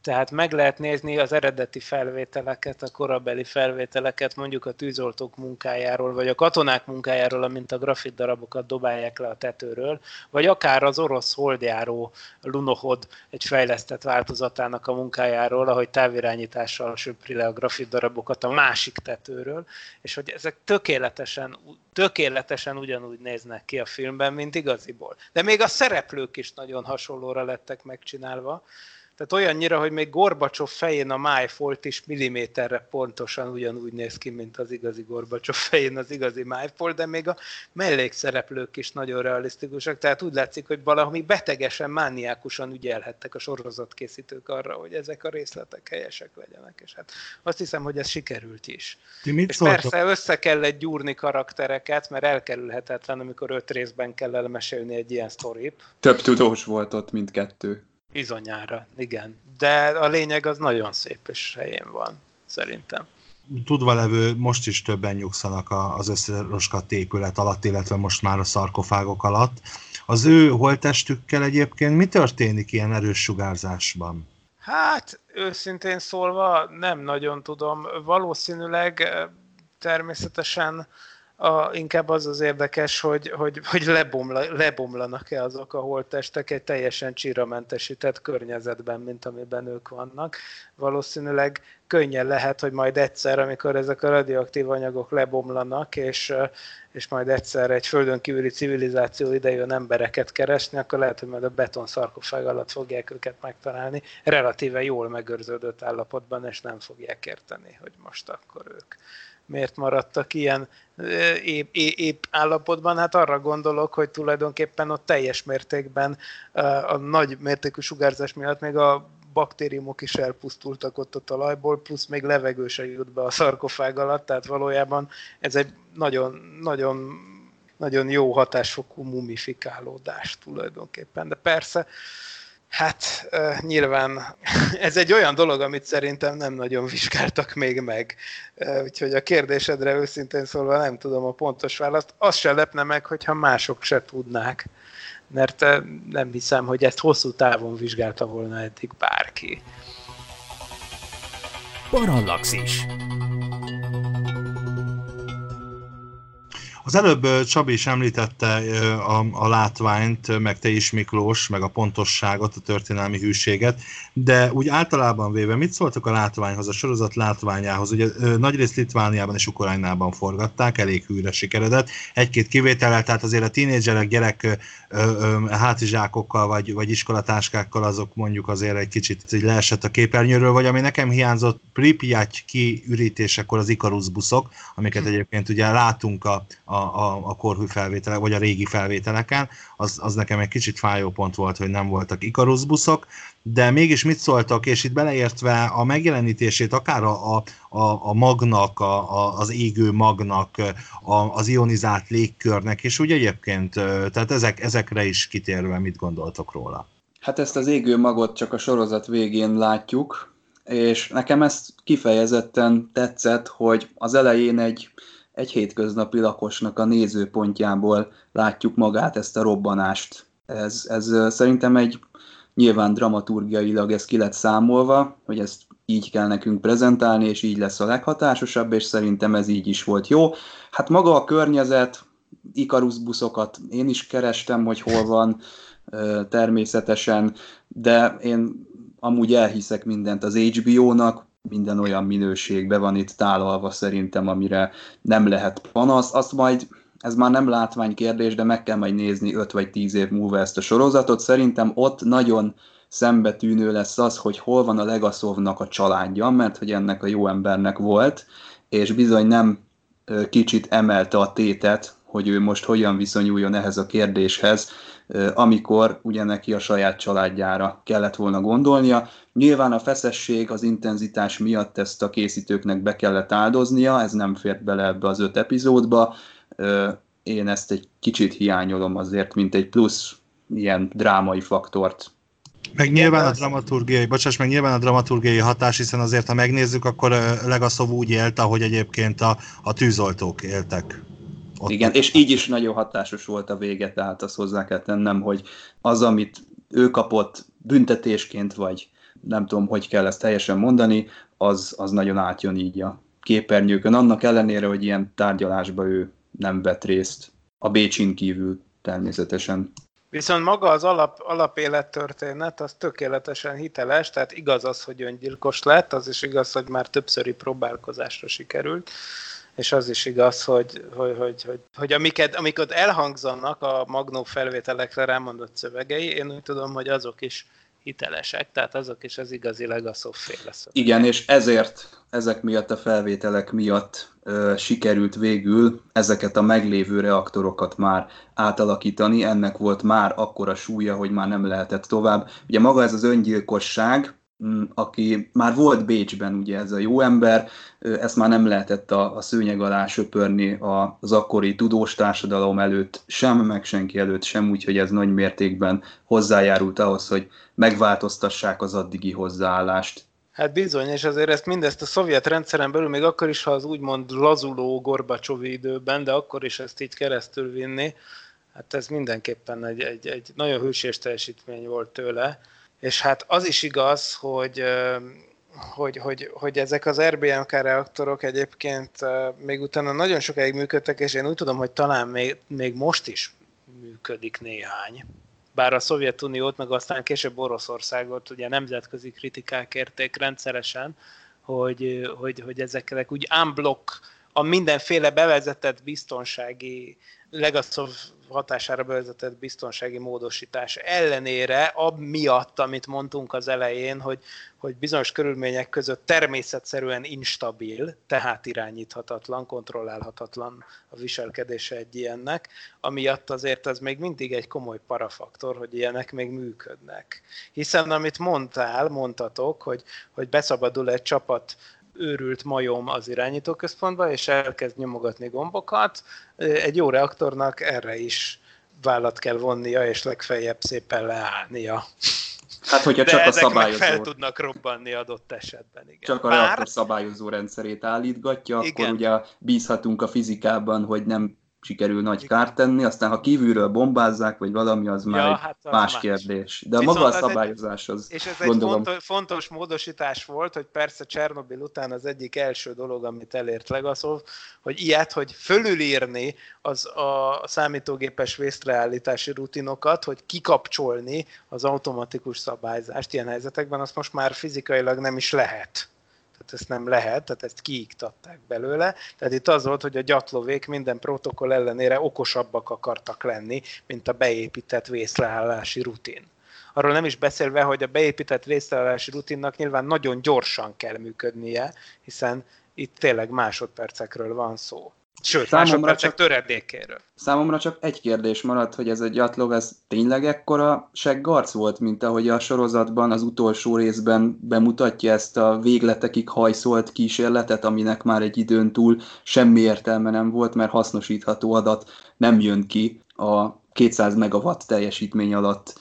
tehát meg lehet nézni az eredeti felvételeket, a korabeli felvételeket, mondjuk a tűzoltók munkájáról, vagy a katonák munkájáról, amint a grafit darabokat dobálják le a tetőről, vagy akár az orosz holdjáró Lunohod egy fejlesztett változatának a munkájáról, ahogy távirányítással söpri le a grafit darabokat a másik tetőről, és hogy ezek tökéletesen, tökéletesen ugyanúgy néznek ki a filmben, mint igaziból. De még a szereplők is nagyon hasonlóra lettek megcsinálva, tehát olyannyira, hogy még Gorbacsov fején a májfolt is milliméterre pontosan ugyanúgy néz ki, mint az igazi Gorbacsov fején az igazi májfolt, de még a mellékszereplők is nagyon realisztikusak, tehát úgy látszik, hogy valami betegesen, mániákusan ügyelhettek a sorozatkészítők arra, hogy ezek a részletek helyesek legyenek, és hát azt hiszem, hogy ez sikerült is. Ti mit és szóltok? persze össze kellett gyúrni karaktereket, mert elkerülhetetlen, amikor öt részben kell elmesélni egy ilyen sztorit. Több tudós volt ott, mint kettő. Bizonyára, igen. De a lényeg az nagyon szép és helyén van, szerintem. tudva levő most is többen nyugszanak az összeroskadt épület alatt, illetve most már a szarkofágok alatt. Az ő holtestükkel egyébként mi történik ilyen erős sugárzásban? Hát, őszintén szólva nem nagyon tudom. Valószínűleg természetesen a, inkább az az érdekes, hogy, hogy, hogy lebomla, lebomlanak-e azok a holttestek egy teljesen csíramentesített környezetben, mint amiben ők vannak. Valószínűleg könnyen lehet, hogy majd egyszer, amikor ezek a radioaktív anyagok lebomlanak, és, és majd egyszer egy földön kívüli civilizáció idejön embereket keresni, akkor lehet, hogy majd a beton szarkofág alatt fogják őket megtalálni, relatíve jól megőrződött állapotban, és nem fogják érteni, hogy most akkor ők miért maradtak ilyen épp, épp állapotban, hát arra gondolok, hogy tulajdonképpen ott teljes mértékben a nagy mértékű sugárzás miatt még a baktériumok is elpusztultak ott a talajból, plusz még levegő se jut be a szarkofág alatt, tehát valójában ez egy nagyon, nagyon, nagyon jó hatásfokú mumifikálódás tulajdonképpen. De persze, Hát nyilván ez egy olyan dolog, amit szerintem nem nagyon vizsgáltak még meg. Úgyhogy a kérdésedre őszintén szólva nem tudom a pontos választ. Az se lepne meg, hogyha mások se tudnák. Mert nem hiszem, hogy ezt hosszú távon vizsgálta volna eddig bárki. Parallaxis. Az előbb Csabi is említette a, a látványt, meg te is Miklós, meg a pontosságot, a történelmi hűséget, de úgy általában véve mit szóltak a látványhoz, a sorozat látványához? Ugye nagyrészt Litvániában és Ukrajnában forgatták, elég hűre sikeredett, egy-két kivétellel, tehát azért a tínédzserek gyerek hátizsákokkal vagy, vagy iskolatáskákkal azok mondjuk azért egy kicsit így leesett a képernyőről, vagy ami nekem hiányzott Pripyat kiürítésekor az Ikarus buszok, amiket egyébként ugye látunk a, a, a, a korhű felvételek, vagy a régi felvételeken, az, az nekem egy kicsit fájó pont volt, hogy nem voltak Ikarus buszok, de mégis mit szóltak, és itt beleértve a megjelenítését akár a, a, a magnak, a, a, az égő magnak, a, az ionizált légkörnek, és úgy egyébként, tehát ezek, ezekre is kitérve mit gondoltok róla? Hát ezt az égő magot csak a sorozat végén látjuk, és nekem ezt kifejezetten tetszett, hogy az elején egy, egy hétköznapi lakosnak a nézőpontjából látjuk magát ezt a robbanást. Ez, ez szerintem egy Nyilván dramaturgiailag ez ki lett számolva, hogy ezt így kell nekünk prezentálni, és így lesz a leghatásosabb, és szerintem ez így is volt jó. Hát maga a környezet, Ikarus buszokat én is kerestem, hogy hol van természetesen, de én amúgy elhiszek mindent az HBO-nak, minden olyan minőségben van itt tálalva szerintem, amire nem lehet panasz. Azt majd ez már nem látvány kérdés, de meg kell majd nézni 5 vagy 10 év múlva ezt a sorozatot. Szerintem ott nagyon szembetűnő lesz az, hogy hol van a Legaszovnak a családja, mert hogy ennek a jó embernek volt, és bizony nem kicsit emelte a tétet, hogy ő most hogyan viszonyuljon ehhez a kérdéshez, amikor ugye neki a saját családjára kellett volna gondolnia. Nyilván a feszesség, az intenzitás miatt ezt a készítőknek be kellett áldoznia, ez nem fért bele ebbe az öt epizódba, én ezt egy kicsit hiányolom azért, mint egy plusz ilyen drámai faktort. Meg nyilván a dramaturgiai, bocsáss, meg nyilván a dramaturgiai hatás, hiszen azért, ha megnézzük, akkor Legaszov úgy élt, ahogy egyébként a, a tűzoltók éltek. Ott Igen, és így is nagyon hatásos volt a vége, tehát azt hozzá kell tennem, hogy az, amit ő kapott büntetésként, vagy nem tudom, hogy kell ezt teljesen mondani, az, az nagyon átjön így a képernyőkön, annak ellenére, hogy ilyen tárgyalásba ő nem vett részt, a Bécsin kívül természetesen. Viszont maga az alap, alapélettörténet az tökéletesen hiteles, tehát igaz az, hogy öngyilkos lett, az is igaz, hogy már többszöri próbálkozásra sikerült, és az is igaz, hogy, hogy, hogy, hogy, hogy amiket, amiket elhangzanak a Magnó felvételekre rámondott szövegei, én úgy tudom, hogy azok is hitelesek, tehát azok is az igazi Legaszov féle Igen, és ezért, ezek miatt a felvételek miatt ö, sikerült végül ezeket a meglévő reaktorokat már átalakítani, ennek volt már akkora súlya, hogy már nem lehetett tovább. Ugye maga ez az öngyilkosság, aki már volt Bécsben, ugye ez a jó ember, ezt már nem lehetett a, a szőnyeg alá söpörni az akkori tudós társadalom előtt, sem meg senki előtt, sem úgy, hogy ez nagy mértékben hozzájárult ahhoz, hogy megváltoztassák az addigi hozzáállást. Hát bizony, és azért ezt mindezt a szovjet rendszeren belül, még akkor is, ha az úgymond lazuló Gorbacsovi időben, de akkor is ezt így keresztül vinni, hát ez mindenképpen egy, egy, egy nagyon hősies teljesítmény volt tőle. És hát az is igaz, hogy hogy, hogy, hogy ezek az RBMK reaktorok egyébként még utána nagyon sokáig működtek, és én úgy tudom, hogy talán még, még most is működik néhány. Bár a Szovjetuniót, meg aztán később Oroszországot ugye nemzetközi kritikák érték rendszeresen, hogy, hogy, hogy ezeknek úgy unblock a mindenféle bevezetett biztonsági Legaszov hatására bevezetett biztonsági módosítás ellenére, miatt, amit mondtunk az elején, hogy, hogy bizonyos körülmények között természetszerűen instabil, tehát irányíthatatlan, kontrollálhatatlan a viselkedése egy ilyennek, amiatt azért ez még mindig egy komoly parafaktor, hogy ilyenek még működnek. Hiszen amit mondtál, mondtatok, hogy, hogy beszabadul egy csapat őrült majom az irányítóközpontba, és elkezd nyomogatni gombokat. Egy jó reaktornak erre is vállat kell vonnia, és legfeljebb szépen leállnia. Hát, hogyha csak De a szabályozó... fel tudnak robbanni adott esetben, igen. Csak a Bár... reaktor szabályozó rendszerét állítgatja, igen. akkor ugye bízhatunk a fizikában, hogy nem sikerül nagy kárt tenni, aztán ha kívülről bombázzák, vagy valami, az már ja, egy hát az más, más. kérdés. De Viszont maga a szabályozás az, És ez gondolom... egy fontos, fontos módosítás volt, hogy persze Csernobil után az egyik első dolog, amit elért Legaszov, hogy ilyet, hogy fölülírni az a számítógépes vészreállítási rutinokat, hogy kikapcsolni az automatikus szabályzást ilyen helyzetekben, azt most már fizikailag nem is lehet tehát ezt nem lehet, tehát ezt kiiktatták belőle. Tehát itt az volt, hogy a gyatlovék minden protokoll ellenére okosabbak akartak lenni, mint a beépített vészleállási rutin. Arról nem is beszélve, hogy a beépített vészleállási rutinnak nyilván nagyon gyorsan kell működnie, hiszen itt tényleg másodpercekről van szó. Sőt, számomra csak töredékéről. Számomra csak egy kérdés maradt, hogy ez egy atlov, ez tényleg ekkora seggarc volt, mint ahogy a sorozatban az utolsó részben bemutatja ezt a végletekig hajszolt kísérletet, aminek már egy időn túl semmi értelme nem volt, mert hasznosítható adat nem jön ki a 200 megawatt teljesítmény alatt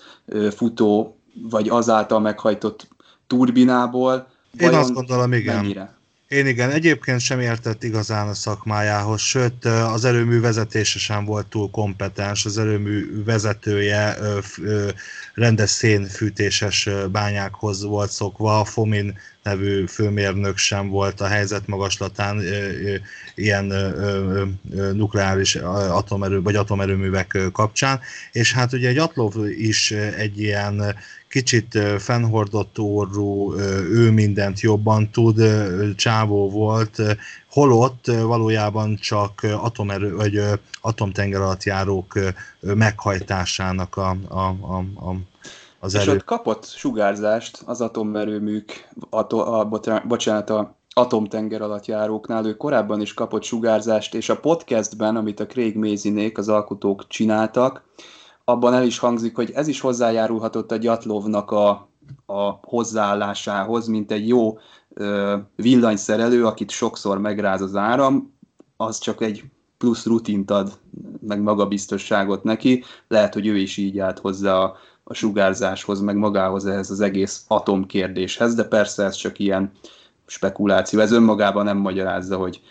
futó, vagy azáltal meghajtott turbinából. Én azt gondolom, igen. Mennyire? Én igen, egyébként sem értett igazán a szakmájához, sőt az erőmű vezetése sem volt túl kompetens, az erőmű vezetője rendes szénfűtéses bányákhoz volt szokva, a Fomin nevű főmérnök sem volt a helyzet magaslatán ilyen nukleáris atomerő vagy atomerőművek kapcsán, és hát ugye egy Atlov is egy ilyen kicsit fennhordott orrú, ő mindent jobban tud, csávó volt, holott valójában csak atomerő, vagy atomtengeralattjárók meghajtásának a, a, a, a az És erő. ott kapott sugárzást az atomerőműk, ato, a, bocsánat, a atomtenger alatt járóknál, ő korábban is kapott sugárzást, és a podcastben, amit a Craig Mazinék, az alkotók csináltak, abban el is hangzik, hogy ez is hozzájárulhatott a Gyatlovnak a, a hozzáállásához, mint egy jó ö, villanyszerelő, akit sokszor megráz az áram, az csak egy plusz rutint ad, meg magabiztosságot neki. Lehet, hogy ő is így állt hozzá a, a sugárzáshoz, meg magához ehhez az egész atomkérdéshez, de persze ez csak ilyen spekuláció. Ez önmagában nem magyarázza, hogy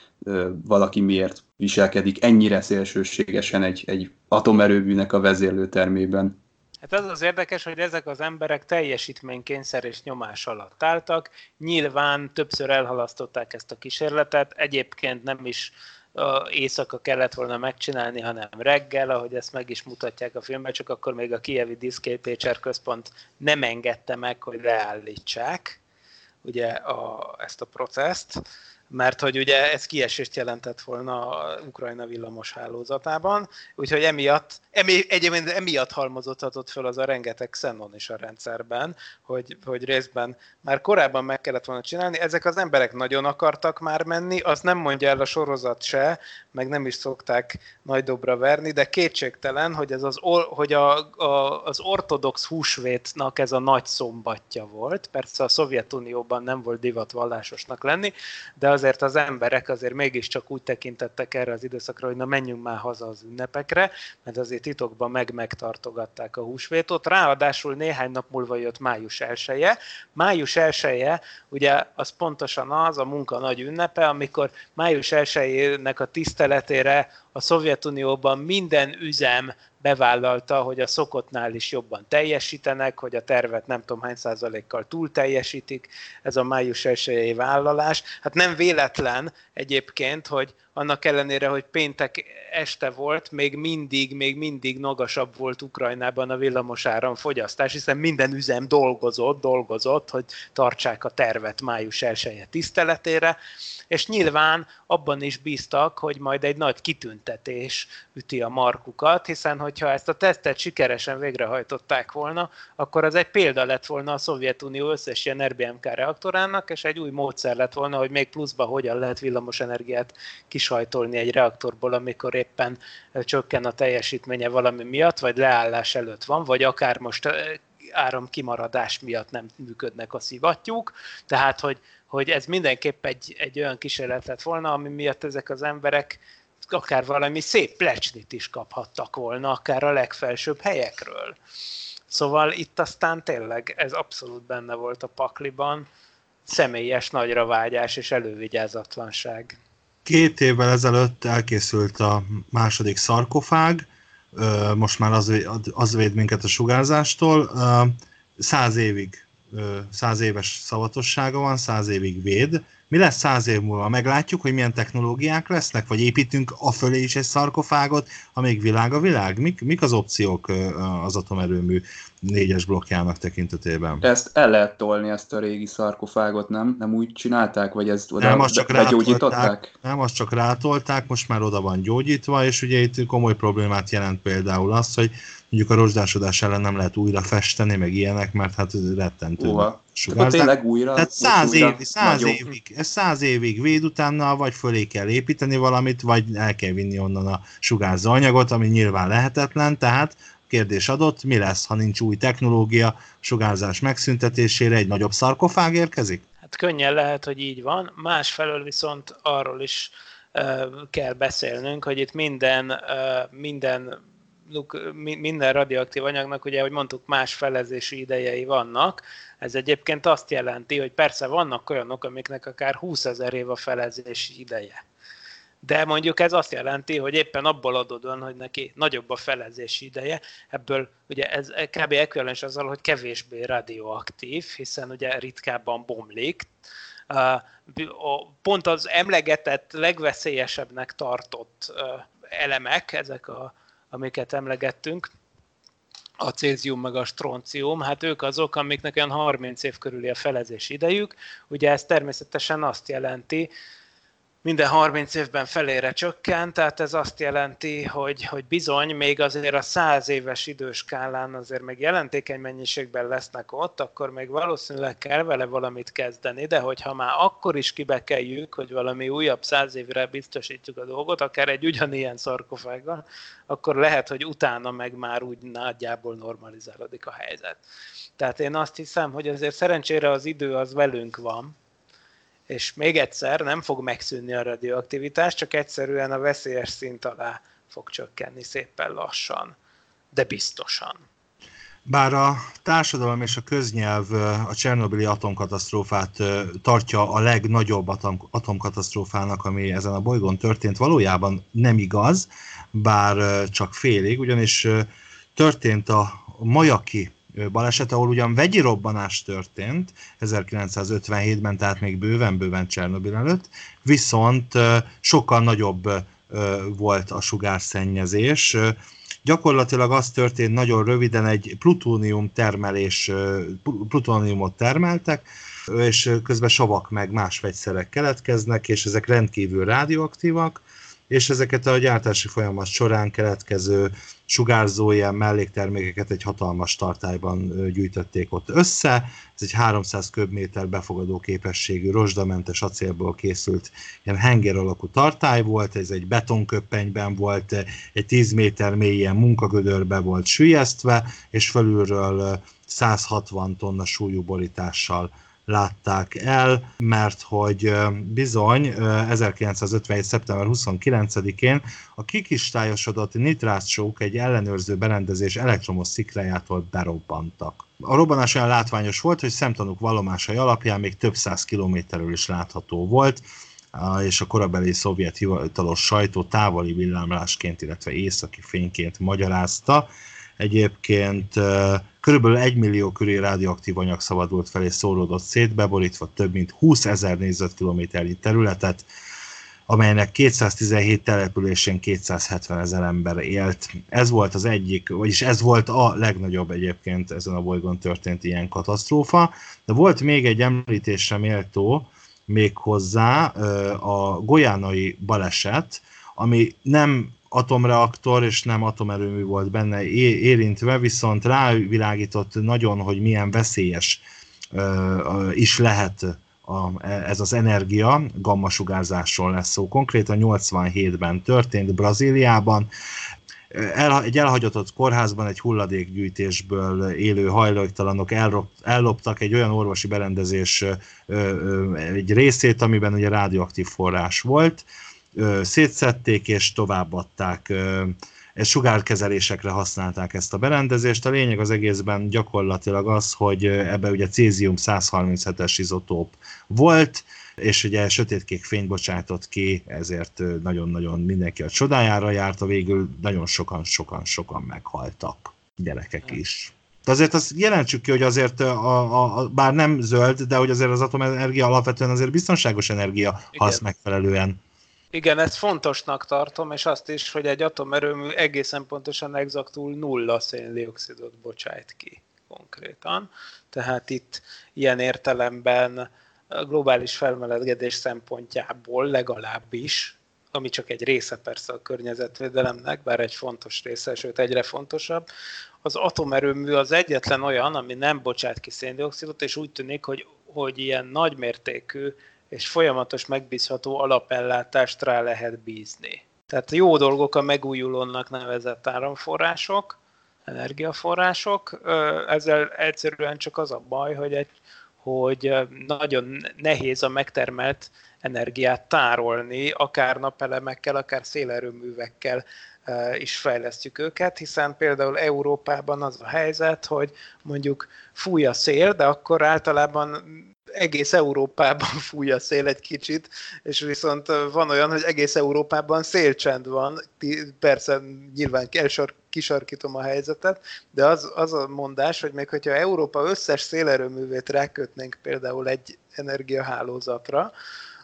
valaki miért viselkedik ennyire szélsőségesen egy, egy atomerőműnek a vezérlőtermében. Hát az az érdekes, hogy ezek az emberek teljesítménykényszer és nyomás alatt álltak. Nyilván többször elhalasztották ezt a kísérletet, egyébként nem is éjszaka kellett volna megcsinálni, hanem reggel, ahogy ezt meg is mutatják a filmben, csak akkor még a Kievi Diszképécser központ nem engedte meg, hogy leállítsák ugye a, ezt a processzt mert hogy ugye ez kiesést jelentett volna a Ukrajna villamos hálózatában, úgyhogy emiatt, emi, egyébként emiatt halmozódhatott föl az a rengeteg Xenon is a rendszerben, hogy, hogy részben már korábban meg kellett volna csinálni, ezek az emberek nagyon akartak már menni, azt nem mondja el a sorozat se, meg nem is szokták nagy dobra verni, de kétségtelen, hogy, ez az, hogy a, a, az ortodox húsvétnak ez a nagy szombatja volt, persze a Szovjetunióban nem volt divat vallásosnak lenni, de az azért az emberek azért mégiscsak úgy tekintettek erre az időszakra, hogy na menjünk már haza az ünnepekre, mert azért titokban meg-megtartogatták a húsvétot, ráadásul néhány nap múlva jött május 1 -e. Május 1 ugye az pontosan az a munka nagy ünnepe, amikor május 1 a tiszteletére a Szovjetunióban minden üzem bevállalta, hogy a szokottnál is jobban teljesítenek, hogy a tervet nem tudom hány százalékkal túl teljesítik, ez a május 1 vállalás. Hát nem véletlen egyébként, hogy annak ellenére, hogy péntek este volt, még mindig, még mindig magasabb volt Ukrajnában a villamosáram fogyasztás, hiszen minden üzem dolgozott, dolgozott, hogy tartsák a tervet május 1 tiszteletére, és nyilván abban is bíztak, hogy majd egy nagy kitüntetés üti a markukat, hiszen hogyha ezt a tesztet sikeresen végrehajtották volna, akkor az egy példa lett volna a Szovjetunió összes ilyen RBMK reaktorának, és egy új módszer lett volna, hogy még pluszba hogyan lehet villamos energiát kisajtolni egy reaktorból, amikor éppen csökken a teljesítménye valami miatt, vagy leállás előtt van, vagy akár most áramkimaradás miatt nem működnek a szivattyúk, tehát hogy hogy ez mindenképp egy, egy olyan kísérlet lett volna, ami miatt ezek az emberek akár valami szép plecsnit is kaphattak volna, akár a legfelsőbb helyekről. Szóval itt aztán tényleg ez abszolút benne volt a pakliban, személyes nagyra vágyás és elővigyázatlanság. Két évvel ezelőtt elkészült a második szarkofág, most már az, az véd minket a sugárzástól, száz évig száz éves szavatossága van, száz évig véd. Mi lesz száz év múlva? Meglátjuk, hogy milyen technológiák lesznek, vagy építünk a fölé is egy szarkofágot, amíg világ a világ? Mik, mik az opciók az atomerőmű négyes blokkjának tekintetében? Ezt el lehet tolni, ezt a régi szarkofágot, nem? Nem úgy csinálták, vagy ezt oda nem, azt csak rátolták, nem, azt csak rátolták, most már oda van gyógyítva, és ugye itt komoly problémát jelent például az, hogy mondjuk a rozsdásodás ellen nem lehet újra festeni, meg ilyenek, mert hát rettentő Uha. sugárzás. tényleg újra? Tehát száz, újra, év, száz évig, ez száz évig véd utána, vagy fölé kell építeni valamit, vagy el kell vinni onnan a sugárzó anyagot, ami nyilván lehetetlen, tehát kérdés adott, mi lesz, ha nincs új technológia sugárzás megszüntetésére, egy nagyobb szarkofág érkezik? Hát könnyen lehet, hogy így van. Másfelől viszont arról is uh, kell beszélnünk, hogy itt minden, uh, minden minden radioaktív anyagnak, ugye, ahogy mondtuk, más felezési idejei vannak. Ez egyébként azt jelenti, hogy persze vannak olyanok, amiknek akár 20 ezer év a felezési ideje. De mondjuk ez azt jelenti, hogy éppen abból adódóan, hogy neki nagyobb a felezési ideje, ebből ugye ez kb. ekvivalens azzal, hogy kevésbé radioaktív, hiszen ugye ritkábban bomlik. Pont az emlegetett, legveszélyesebbnek tartott elemek, ezek a amiket emlegettünk, a cézium meg a stroncium, hát ők azok, amiknek olyan 30 év körüli a felezés idejük. Ugye ez természetesen azt jelenti, minden 30 évben felére csökkent, tehát ez azt jelenti, hogy, hogy bizony még azért a 100 éves időskálán azért még jelentékeny mennyiségben lesznek ott, akkor még valószínűleg kell vele valamit kezdeni, de hogyha már akkor is kibekeljük, hogy valami újabb 100 évre biztosítjuk a dolgot, akár egy ugyanilyen szarkofággal, akkor lehet, hogy utána meg már úgy nagyjából normalizálódik a helyzet. Tehát én azt hiszem, hogy azért szerencsére az idő az velünk van, és még egyszer nem fog megszűnni a radioaktivitás, csak egyszerűen a veszélyes szint alá fog csökkenni szépen lassan, de biztosan. Bár a társadalom és a köznyelv a Csernobili atomkatasztrófát tartja a legnagyobb atom, atomkatasztrófának, ami ezen a bolygón történt, valójában nem igaz, bár csak félig, ugyanis történt a Majaki baleset, ahol ugyan vegyi robbanás történt 1957-ben, tehát még bőven-bőven Csernobil előtt, viszont sokkal nagyobb volt a sugárszennyezés. Gyakorlatilag az történt nagyon röviden, egy plutónium termelés, plutóniumot termeltek, és közben savak meg más vegyszerek keletkeznek, és ezek rendkívül rádióaktívak, és ezeket a gyártási folyamat során keletkező sugárzó ilyen melléktermékeket egy hatalmas tartályban gyűjtötték ott össze. Ez egy 300 köbméter befogadó képességű rozsdamentes acélból készült ilyen henger alakú tartály volt, ez egy betonköppenyben volt, egy 10 méter mély ilyen munkagödörbe volt sülyeztve, és felülről 160 tonna súlyú borítással látták el, mert hogy bizony 1957. szeptember 29-én a kikistályosodott nitrátsók egy ellenőrző berendezés elektromos szikrájától berobbantak. A robbanás olyan látványos volt, hogy szemtanúk vallomásai alapján még több száz kilométerről is látható volt, és a korabeli szovjet hivatalos sajtó távoli villámlásként, illetve északi fényként magyarázta. Egyébként körülbelül 1 millió köré radioaktív anyag szabadult fel és szólódott szét, beborítva több mint 20 ezer négyzetkilométernyi területet, amelynek 217 településén 270 ezer ember élt. Ez volt az egyik, vagyis ez volt a legnagyobb egyébként ezen a bolygón történt ilyen katasztrófa. De volt még egy említésre méltó, még hozzá a golyánai baleset, ami nem atomreaktor és nem atomerőmű volt benne érintve, viszont rávilágított nagyon, hogy milyen veszélyes is lehet a, ez az energia, gammasugárzásról lesz szó. Konkrétan 87-ben történt Brazíliában, el, egy elhagyatott kórházban egy hulladékgyűjtésből élő hajléktalanok elloptak egy olyan orvosi berendezés egy részét, amiben ugye rádióaktív forrás volt, szétszették és továbbadták ez sugárkezelésekre használták ezt a berendezést. A lényeg az egészben gyakorlatilag az, hogy ebbe ugye cézium 137-es izotóp volt, és ugye sötétkék fényt bocsátott ki, ezért nagyon-nagyon mindenki a csodájára járt, a végül nagyon sokan-sokan-sokan meghaltak, gyerekek is. De azért azt jelentsük ki, hogy azért a, a, a, bár nem zöld, de hogy azért az atomenergia alapvetően azért biztonságos energia, ha azt megfelelően igen, ezt fontosnak tartom, és azt is, hogy egy atomerőmű egészen pontosan exaktul nulla széndiokszidot bocsájt ki konkrétan. Tehát itt ilyen értelemben a globális felmelegedés szempontjából legalábbis, ami csak egy része persze a környezetvédelemnek, bár egy fontos része, sőt egyre fontosabb, az atomerőmű az egyetlen olyan, ami nem bocsát ki széndiokszidot, és úgy tűnik, hogy, hogy ilyen nagymértékű és folyamatos megbízható alapellátást rá lehet bízni. Tehát jó dolgok a megújulónak nevezett áramforrások, energiaforrások, ezzel egyszerűen csak az a baj, hogy, egy, hogy nagyon nehéz a megtermelt energiát tárolni, akár napelemekkel, akár szélerőművekkel is fejlesztjük őket, hiszen például Európában az a helyzet, hogy mondjuk fúj a szél, de akkor általában egész Európában fúj a szél egy kicsit, és viszont van olyan, hogy egész Európában szélcsend van, persze nyilván elsor, kisarkítom a helyzetet, de az, az a mondás, hogy még hogyha Európa összes szélerőművét rákötnénk például egy energiahálózatra,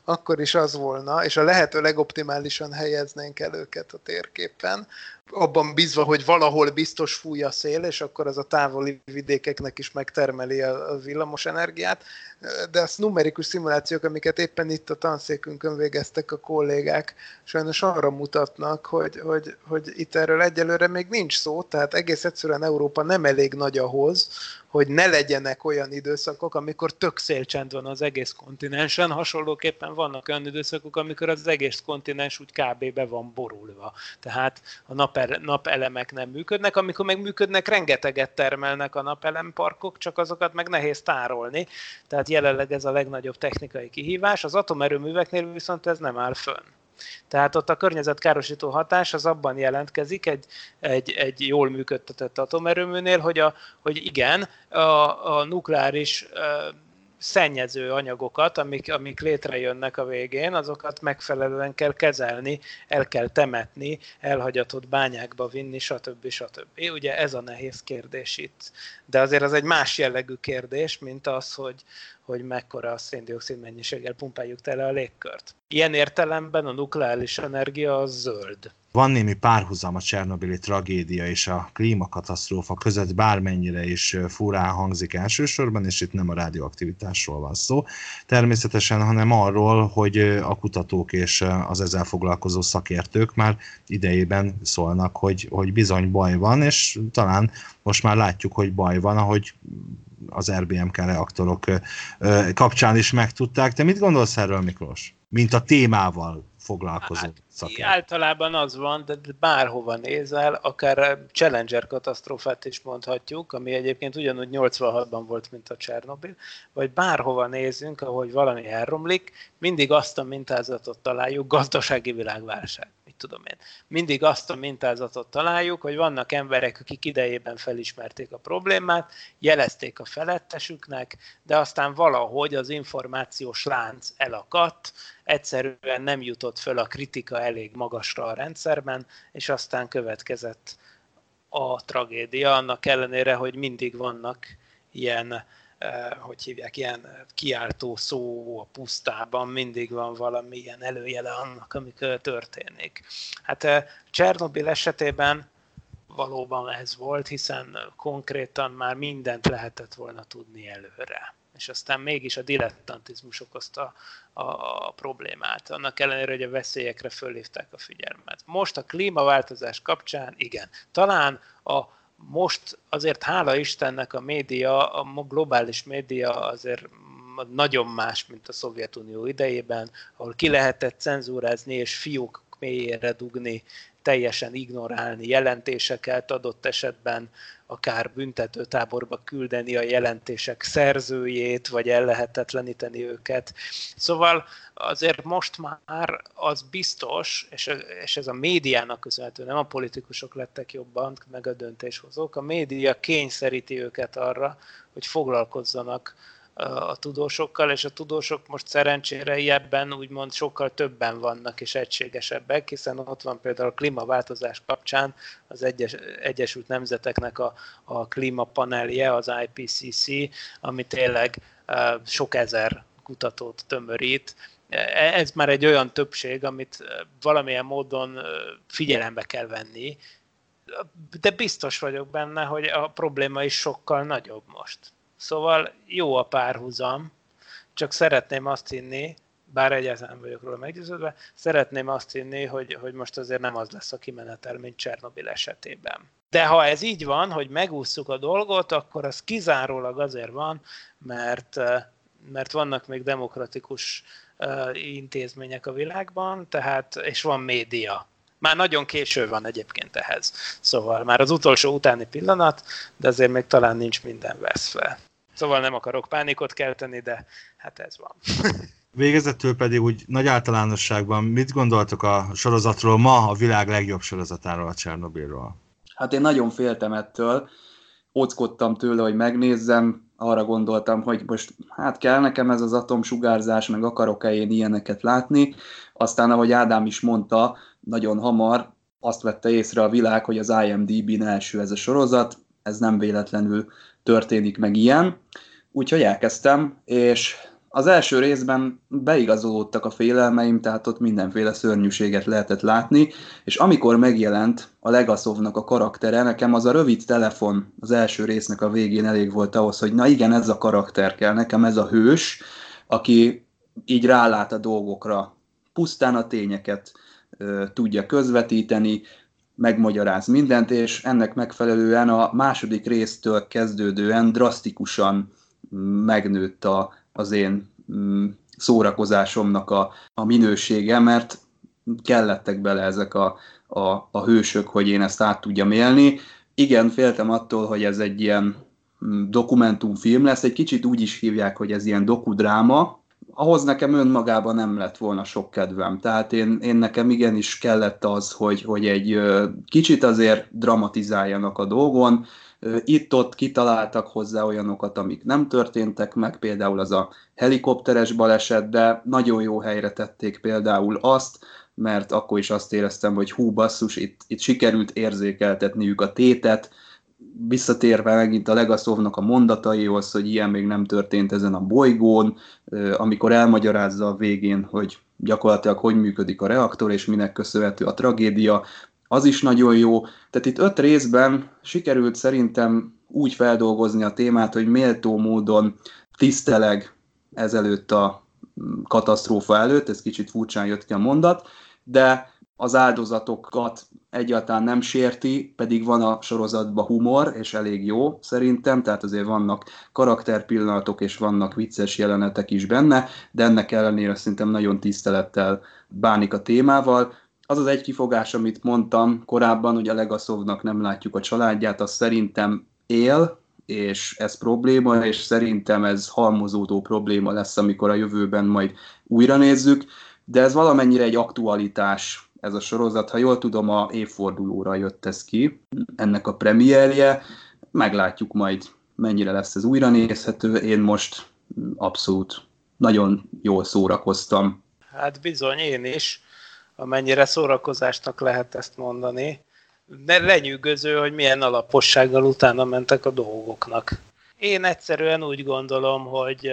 akkor is az volna, és a lehető legoptimálisan helyeznénk el őket a térképen, abban bízva, hogy valahol biztos fúj a szél, és akkor az a távoli vidékeknek is megtermeli a, villamos energiát, de a numerikus szimulációk, amiket éppen itt a tanszékünkön végeztek a kollégák, sajnos arra mutatnak, hogy, hogy, hogy itt erről egyelőre még nincs szó, tehát egész egyszerűen Európa nem elég nagy ahhoz, hogy ne legyenek olyan időszakok, amikor tök szélcsend van az egész kontinensen, hasonlóképpen vannak olyan időszakok, amikor az egész kontinens úgy kb. be van borulva. Tehát a nap, napelemek nem működnek, amikor meg működnek, rengeteget termelnek a napelemparkok, csak azokat meg nehéz tárolni. Tehát jelenleg ez a legnagyobb technikai kihívás. Az atomerőműveknél viszont ez nem áll fönn. Tehát ott a környezetkárosító hatás az abban jelentkezik egy, egy, egy jól működtetett atomerőműnél, hogy, a, hogy igen, a, a nukleáris szennyező anyagokat, amik, amik létrejönnek a végén, azokat megfelelően kell kezelni, el kell temetni, elhagyatott bányákba vinni, stb. stb. Ugye ez a nehéz kérdés itt. De azért az egy más jellegű kérdés, mint az, hogy, hogy mekkora széndiokszid mennyiséggel pumpáljuk tele a légkört. Ilyen értelemben a nukleáris energia az zöld. Van némi párhuzam a Csernobili tragédia és a klímakatasztrófa között, bármennyire is furán hangzik elsősorban, és itt nem a radioaktivitásról van szó természetesen, hanem arról, hogy a kutatók és az ezzel foglalkozó szakértők már idejében szólnak, hogy, hogy bizony baj van, és talán most már látjuk, hogy baj van, ahogy az RBMK reaktorok kapcsán is megtudták. Te mit gondolsz erről, Miklós? Mint a témával foglalkozó Hát, szakember. általában az van, de bárhova nézel, akár Challenger katasztrófát is mondhatjuk, ami egyébként ugyanúgy 86-ban volt, mint a Csernobil, vagy bárhova nézünk, ahogy valami elromlik, mindig azt a mintázatot találjuk, gazdasági világválság, mit tudom én. Mindig azt a mintázatot találjuk, hogy vannak emberek, akik idejében felismerték a problémát, jelezték a felettesüknek, de aztán valahogy az információs lánc elakadt, egyszerűen nem jutott föl a kritika elég magasra a rendszerben, és aztán következett a tragédia, annak ellenére, hogy mindig vannak ilyen, hogy hívják, ilyen kiáltó szó a pusztában, mindig van valami ilyen előjele annak, ami történik. Hát eh, Csernobil esetében valóban ez volt, hiszen konkrétan már mindent lehetett volna tudni előre és aztán mégis a dilettantizmus okozta a, a problémát, annak ellenére, hogy a veszélyekre fölhívták a figyelmet. Most a klímaváltozás kapcsán igen, talán a most azért hála Istennek a média, a globális média azért nagyon más, mint a Szovjetunió idejében, ahol ki lehetett cenzúrázni és fiók mélyére dugni, teljesen ignorálni jelentéseket, adott esetben akár büntetőtáborba küldeni a jelentések szerzőjét, vagy ellehetetleníteni őket. Szóval azért most már az biztos, és, ez a médiának köszönhető, nem a politikusok lettek jobban, meg a döntéshozók, a média kényszeríti őket arra, hogy foglalkozzanak a tudósokkal, és a tudósok most szerencsére ebben úgymond sokkal többen vannak és egységesebbek, hiszen ott van például a klímaváltozás kapcsán az Egyes, Egyesült Nemzeteknek a, a klímapanelje, az IPCC, ami tényleg sok ezer kutatót tömörít, e, ez már egy olyan többség, amit valamilyen módon figyelembe kell venni, de biztos vagyok benne, hogy a probléma is sokkal nagyobb most. Szóval jó a párhuzam, csak szeretném azt hinni, bár egyáltalán vagyok róla meggyőződve, szeretném azt hinni, hogy, hogy most azért nem az lesz a kimenetel, mint Csernobil esetében. De ha ez így van, hogy megúszuk a dolgot, akkor az kizárólag azért van, mert, mert vannak még demokratikus intézmények a világban, tehát, és van média. Már nagyon késő van egyébként ehhez. Szóval már az utolsó utáni pillanat, de azért még talán nincs minden veszve. Szóval nem akarok pánikot kelteni, de hát ez van. Végezetül pedig úgy nagy általánosságban mit gondoltok a sorozatról ma, a világ legjobb sorozatáról, a Csernobilról? Hát én nagyon féltem ettől, óckodtam tőle, hogy megnézzem, arra gondoltam, hogy most hát kell nekem ez az atomsugárzás, meg akarok-e én ilyeneket látni. Aztán, ahogy Ádám is mondta, nagyon hamar azt vette észre a világ, hogy az IMDb-n első ez a sorozat, ez nem véletlenül történik meg ilyen. Úgyhogy elkezdtem, és az első részben beigazolódtak a félelmeim, tehát ott mindenféle szörnyűséget lehetett látni, és amikor megjelent a Legasovnak a karaktere, nekem az a rövid telefon az első résznek a végén elég volt ahhoz, hogy na igen, ez a karakter kell, nekem ez a hős, aki így rálát a dolgokra, pusztán a tényeket ö, tudja közvetíteni, megmagyaráz mindent, és ennek megfelelően a második résztől kezdődően drasztikusan megnőtt a, az én mm, szórakozásomnak a, a minősége, mert kellettek bele ezek a, a, a hősök, hogy én ezt át tudjam élni. Igen, féltem attól, hogy ez egy ilyen mm, dokumentumfilm lesz, egy kicsit úgy is hívják, hogy ez ilyen dokudráma, ahhoz nekem önmagában nem lett volna sok kedvem. Tehát én, én nekem igenis kellett az, hogy, hogy egy kicsit azért dramatizáljanak a dolgon. Itt-ott kitaláltak hozzá olyanokat, amik nem történtek meg, például az a helikopteres baleset, de nagyon jó helyre tették például azt, mert akkor is azt éreztem, hogy hú basszus, itt, itt sikerült érzékeltetniük a tétet, visszatérve megint a Legaszovnak a mondataihoz, hogy ilyen még nem történt ezen a bolygón, amikor elmagyarázza a végén, hogy gyakorlatilag hogy működik a reaktor, és minek köszönhető a tragédia, az is nagyon jó. Tehát itt öt részben sikerült szerintem úgy feldolgozni a témát, hogy méltó módon tiszteleg ezelőtt a katasztrófa előtt, ez kicsit furcsán jött ki a mondat, de az áldozatokat egyáltalán nem sérti, pedig van a sorozatban humor, és elég jó szerintem, tehát azért vannak karakterpillanatok, és vannak vicces jelenetek is benne, de ennek ellenére szerintem nagyon tisztelettel bánik a témával. Az az egy kifogás, amit mondtam korábban, hogy a Legaszovnak nem látjuk a családját, az szerintem él, és ez probléma, és szerintem ez halmozódó probléma lesz, amikor a jövőben majd újra nézzük, de ez valamennyire egy aktualitás ez a sorozat. Ha jól tudom, a évfordulóra jött ez ki, ennek a premierje. Meglátjuk majd, mennyire lesz ez újra nézhető. Én most abszolút nagyon jól szórakoztam. Hát bizony, én is. Amennyire szórakozásnak lehet ezt mondani. De lenyűgöző, hogy milyen alapossággal utána mentek a dolgoknak. Én egyszerűen úgy gondolom, hogy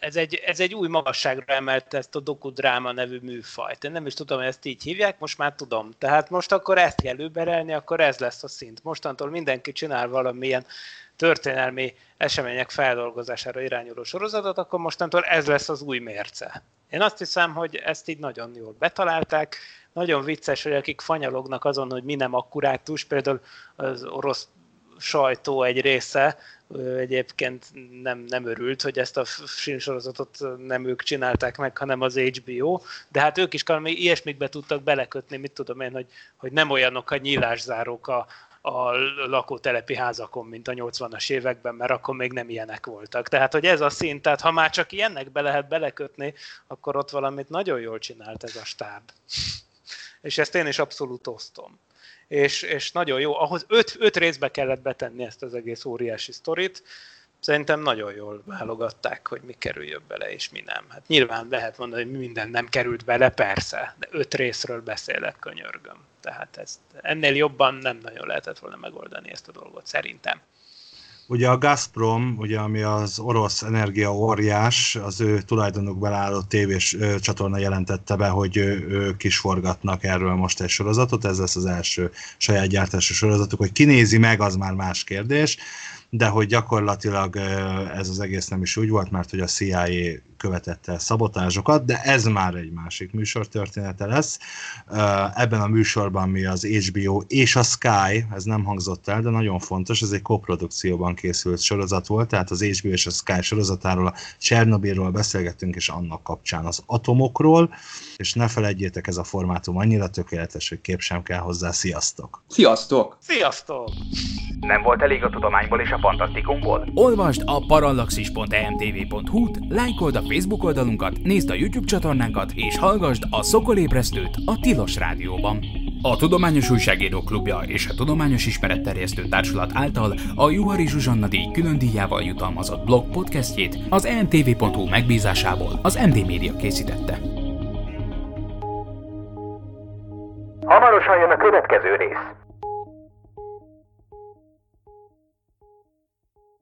ez egy, ez egy új magasságra emelt ezt a dokudráma nevű műfajt. Én nem is tudom, hogy ezt így hívják, most már tudom. Tehát most akkor ezt kell überelni, akkor ez lesz a szint. Mostantól mindenki csinál valamilyen történelmi események feldolgozására irányuló sorozatot, akkor mostantól ez lesz az új mérce. Én azt hiszem, hogy ezt így nagyon jól betalálták. Nagyon vicces, hogy akik fanyalognak azon, hogy mi nem akkurátus, például az orosz sajtó egy része egyébként nem, nem örült, hogy ezt a filmsorozatot nem ők csinálták meg, hanem az HBO, de hát ők is valami ilyesmikbe tudtak belekötni, mit tudom én, hogy, hogy nem olyanok a nyílászárók a, a lakótelepi házakon, mint a 80-as években, mert akkor még nem ilyenek voltak. Tehát, hogy ez a szint, tehát ha már csak ilyenekbe lehet belekötni, akkor ott valamit nagyon jól csinált ez a stáb. És ezt én is abszolút osztom és, és nagyon jó. Ahhoz öt, öt részbe kellett betenni ezt az egész óriási sztorit, szerintem nagyon jól válogatták, hogy mi kerüljön bele, és mi nem. Hát nyilván lehet mondani, hogy minden nem került bele, persze, de öt részről beszélek, könyörgöm. Tehát ezt, ennél jobban nem nagyon lehetett volna megoldani ezt a dolgot, szerintem. Ugye a Gazprom, ugye, ami az orosz energia óriás, az ő tulajdonuk belálló tévés ö, csatorna jelentette be, hogy ő, ők is forgatnak erről most egy sorozatot, ez lesz az első saját gyártású sorozatuk, hogy kinézi meg, az már más kérdés, de hogy gyakorlatilag ez az egész nem is úgy volt, mert hogy a CIA követett el szabotázsokat, de ez már egy másik műsor története lesz. Ebben a műsorban mi az HBO és a Sky, ez nem hangzott el, de nagyon fontos, ez egy koprodukcióban készült sorozat volt, tehát az HBO és a Sky sorozatáról, a Csernobilról beszélgettünk, és annak kapcsán az atomokról, és ne felejtjétek, ez a formátum annyira tökéletes, hogy kép sem kell hozzá. Sziasztok! Sziasztok! Sziasztok! Nem volt elég a tudományból és a fantasztikumból? Olvasd a parallaxis.emtv.hu-t, lájkold a Facebook oldalunkat, nézd a YouTube csatornánkat, és hallgassd a Szokolébresztőt a Tilos Rádióban. A Tudományos Újságíró Klubja és a Tudományos Ismeretterjesztő Társulat által a Juhari Zsuzsanna díj külön díjával jutalmazott blog podcastjét az emtv.hu megbízásából az MD Media készítette. Hamarosan jön a következő rész.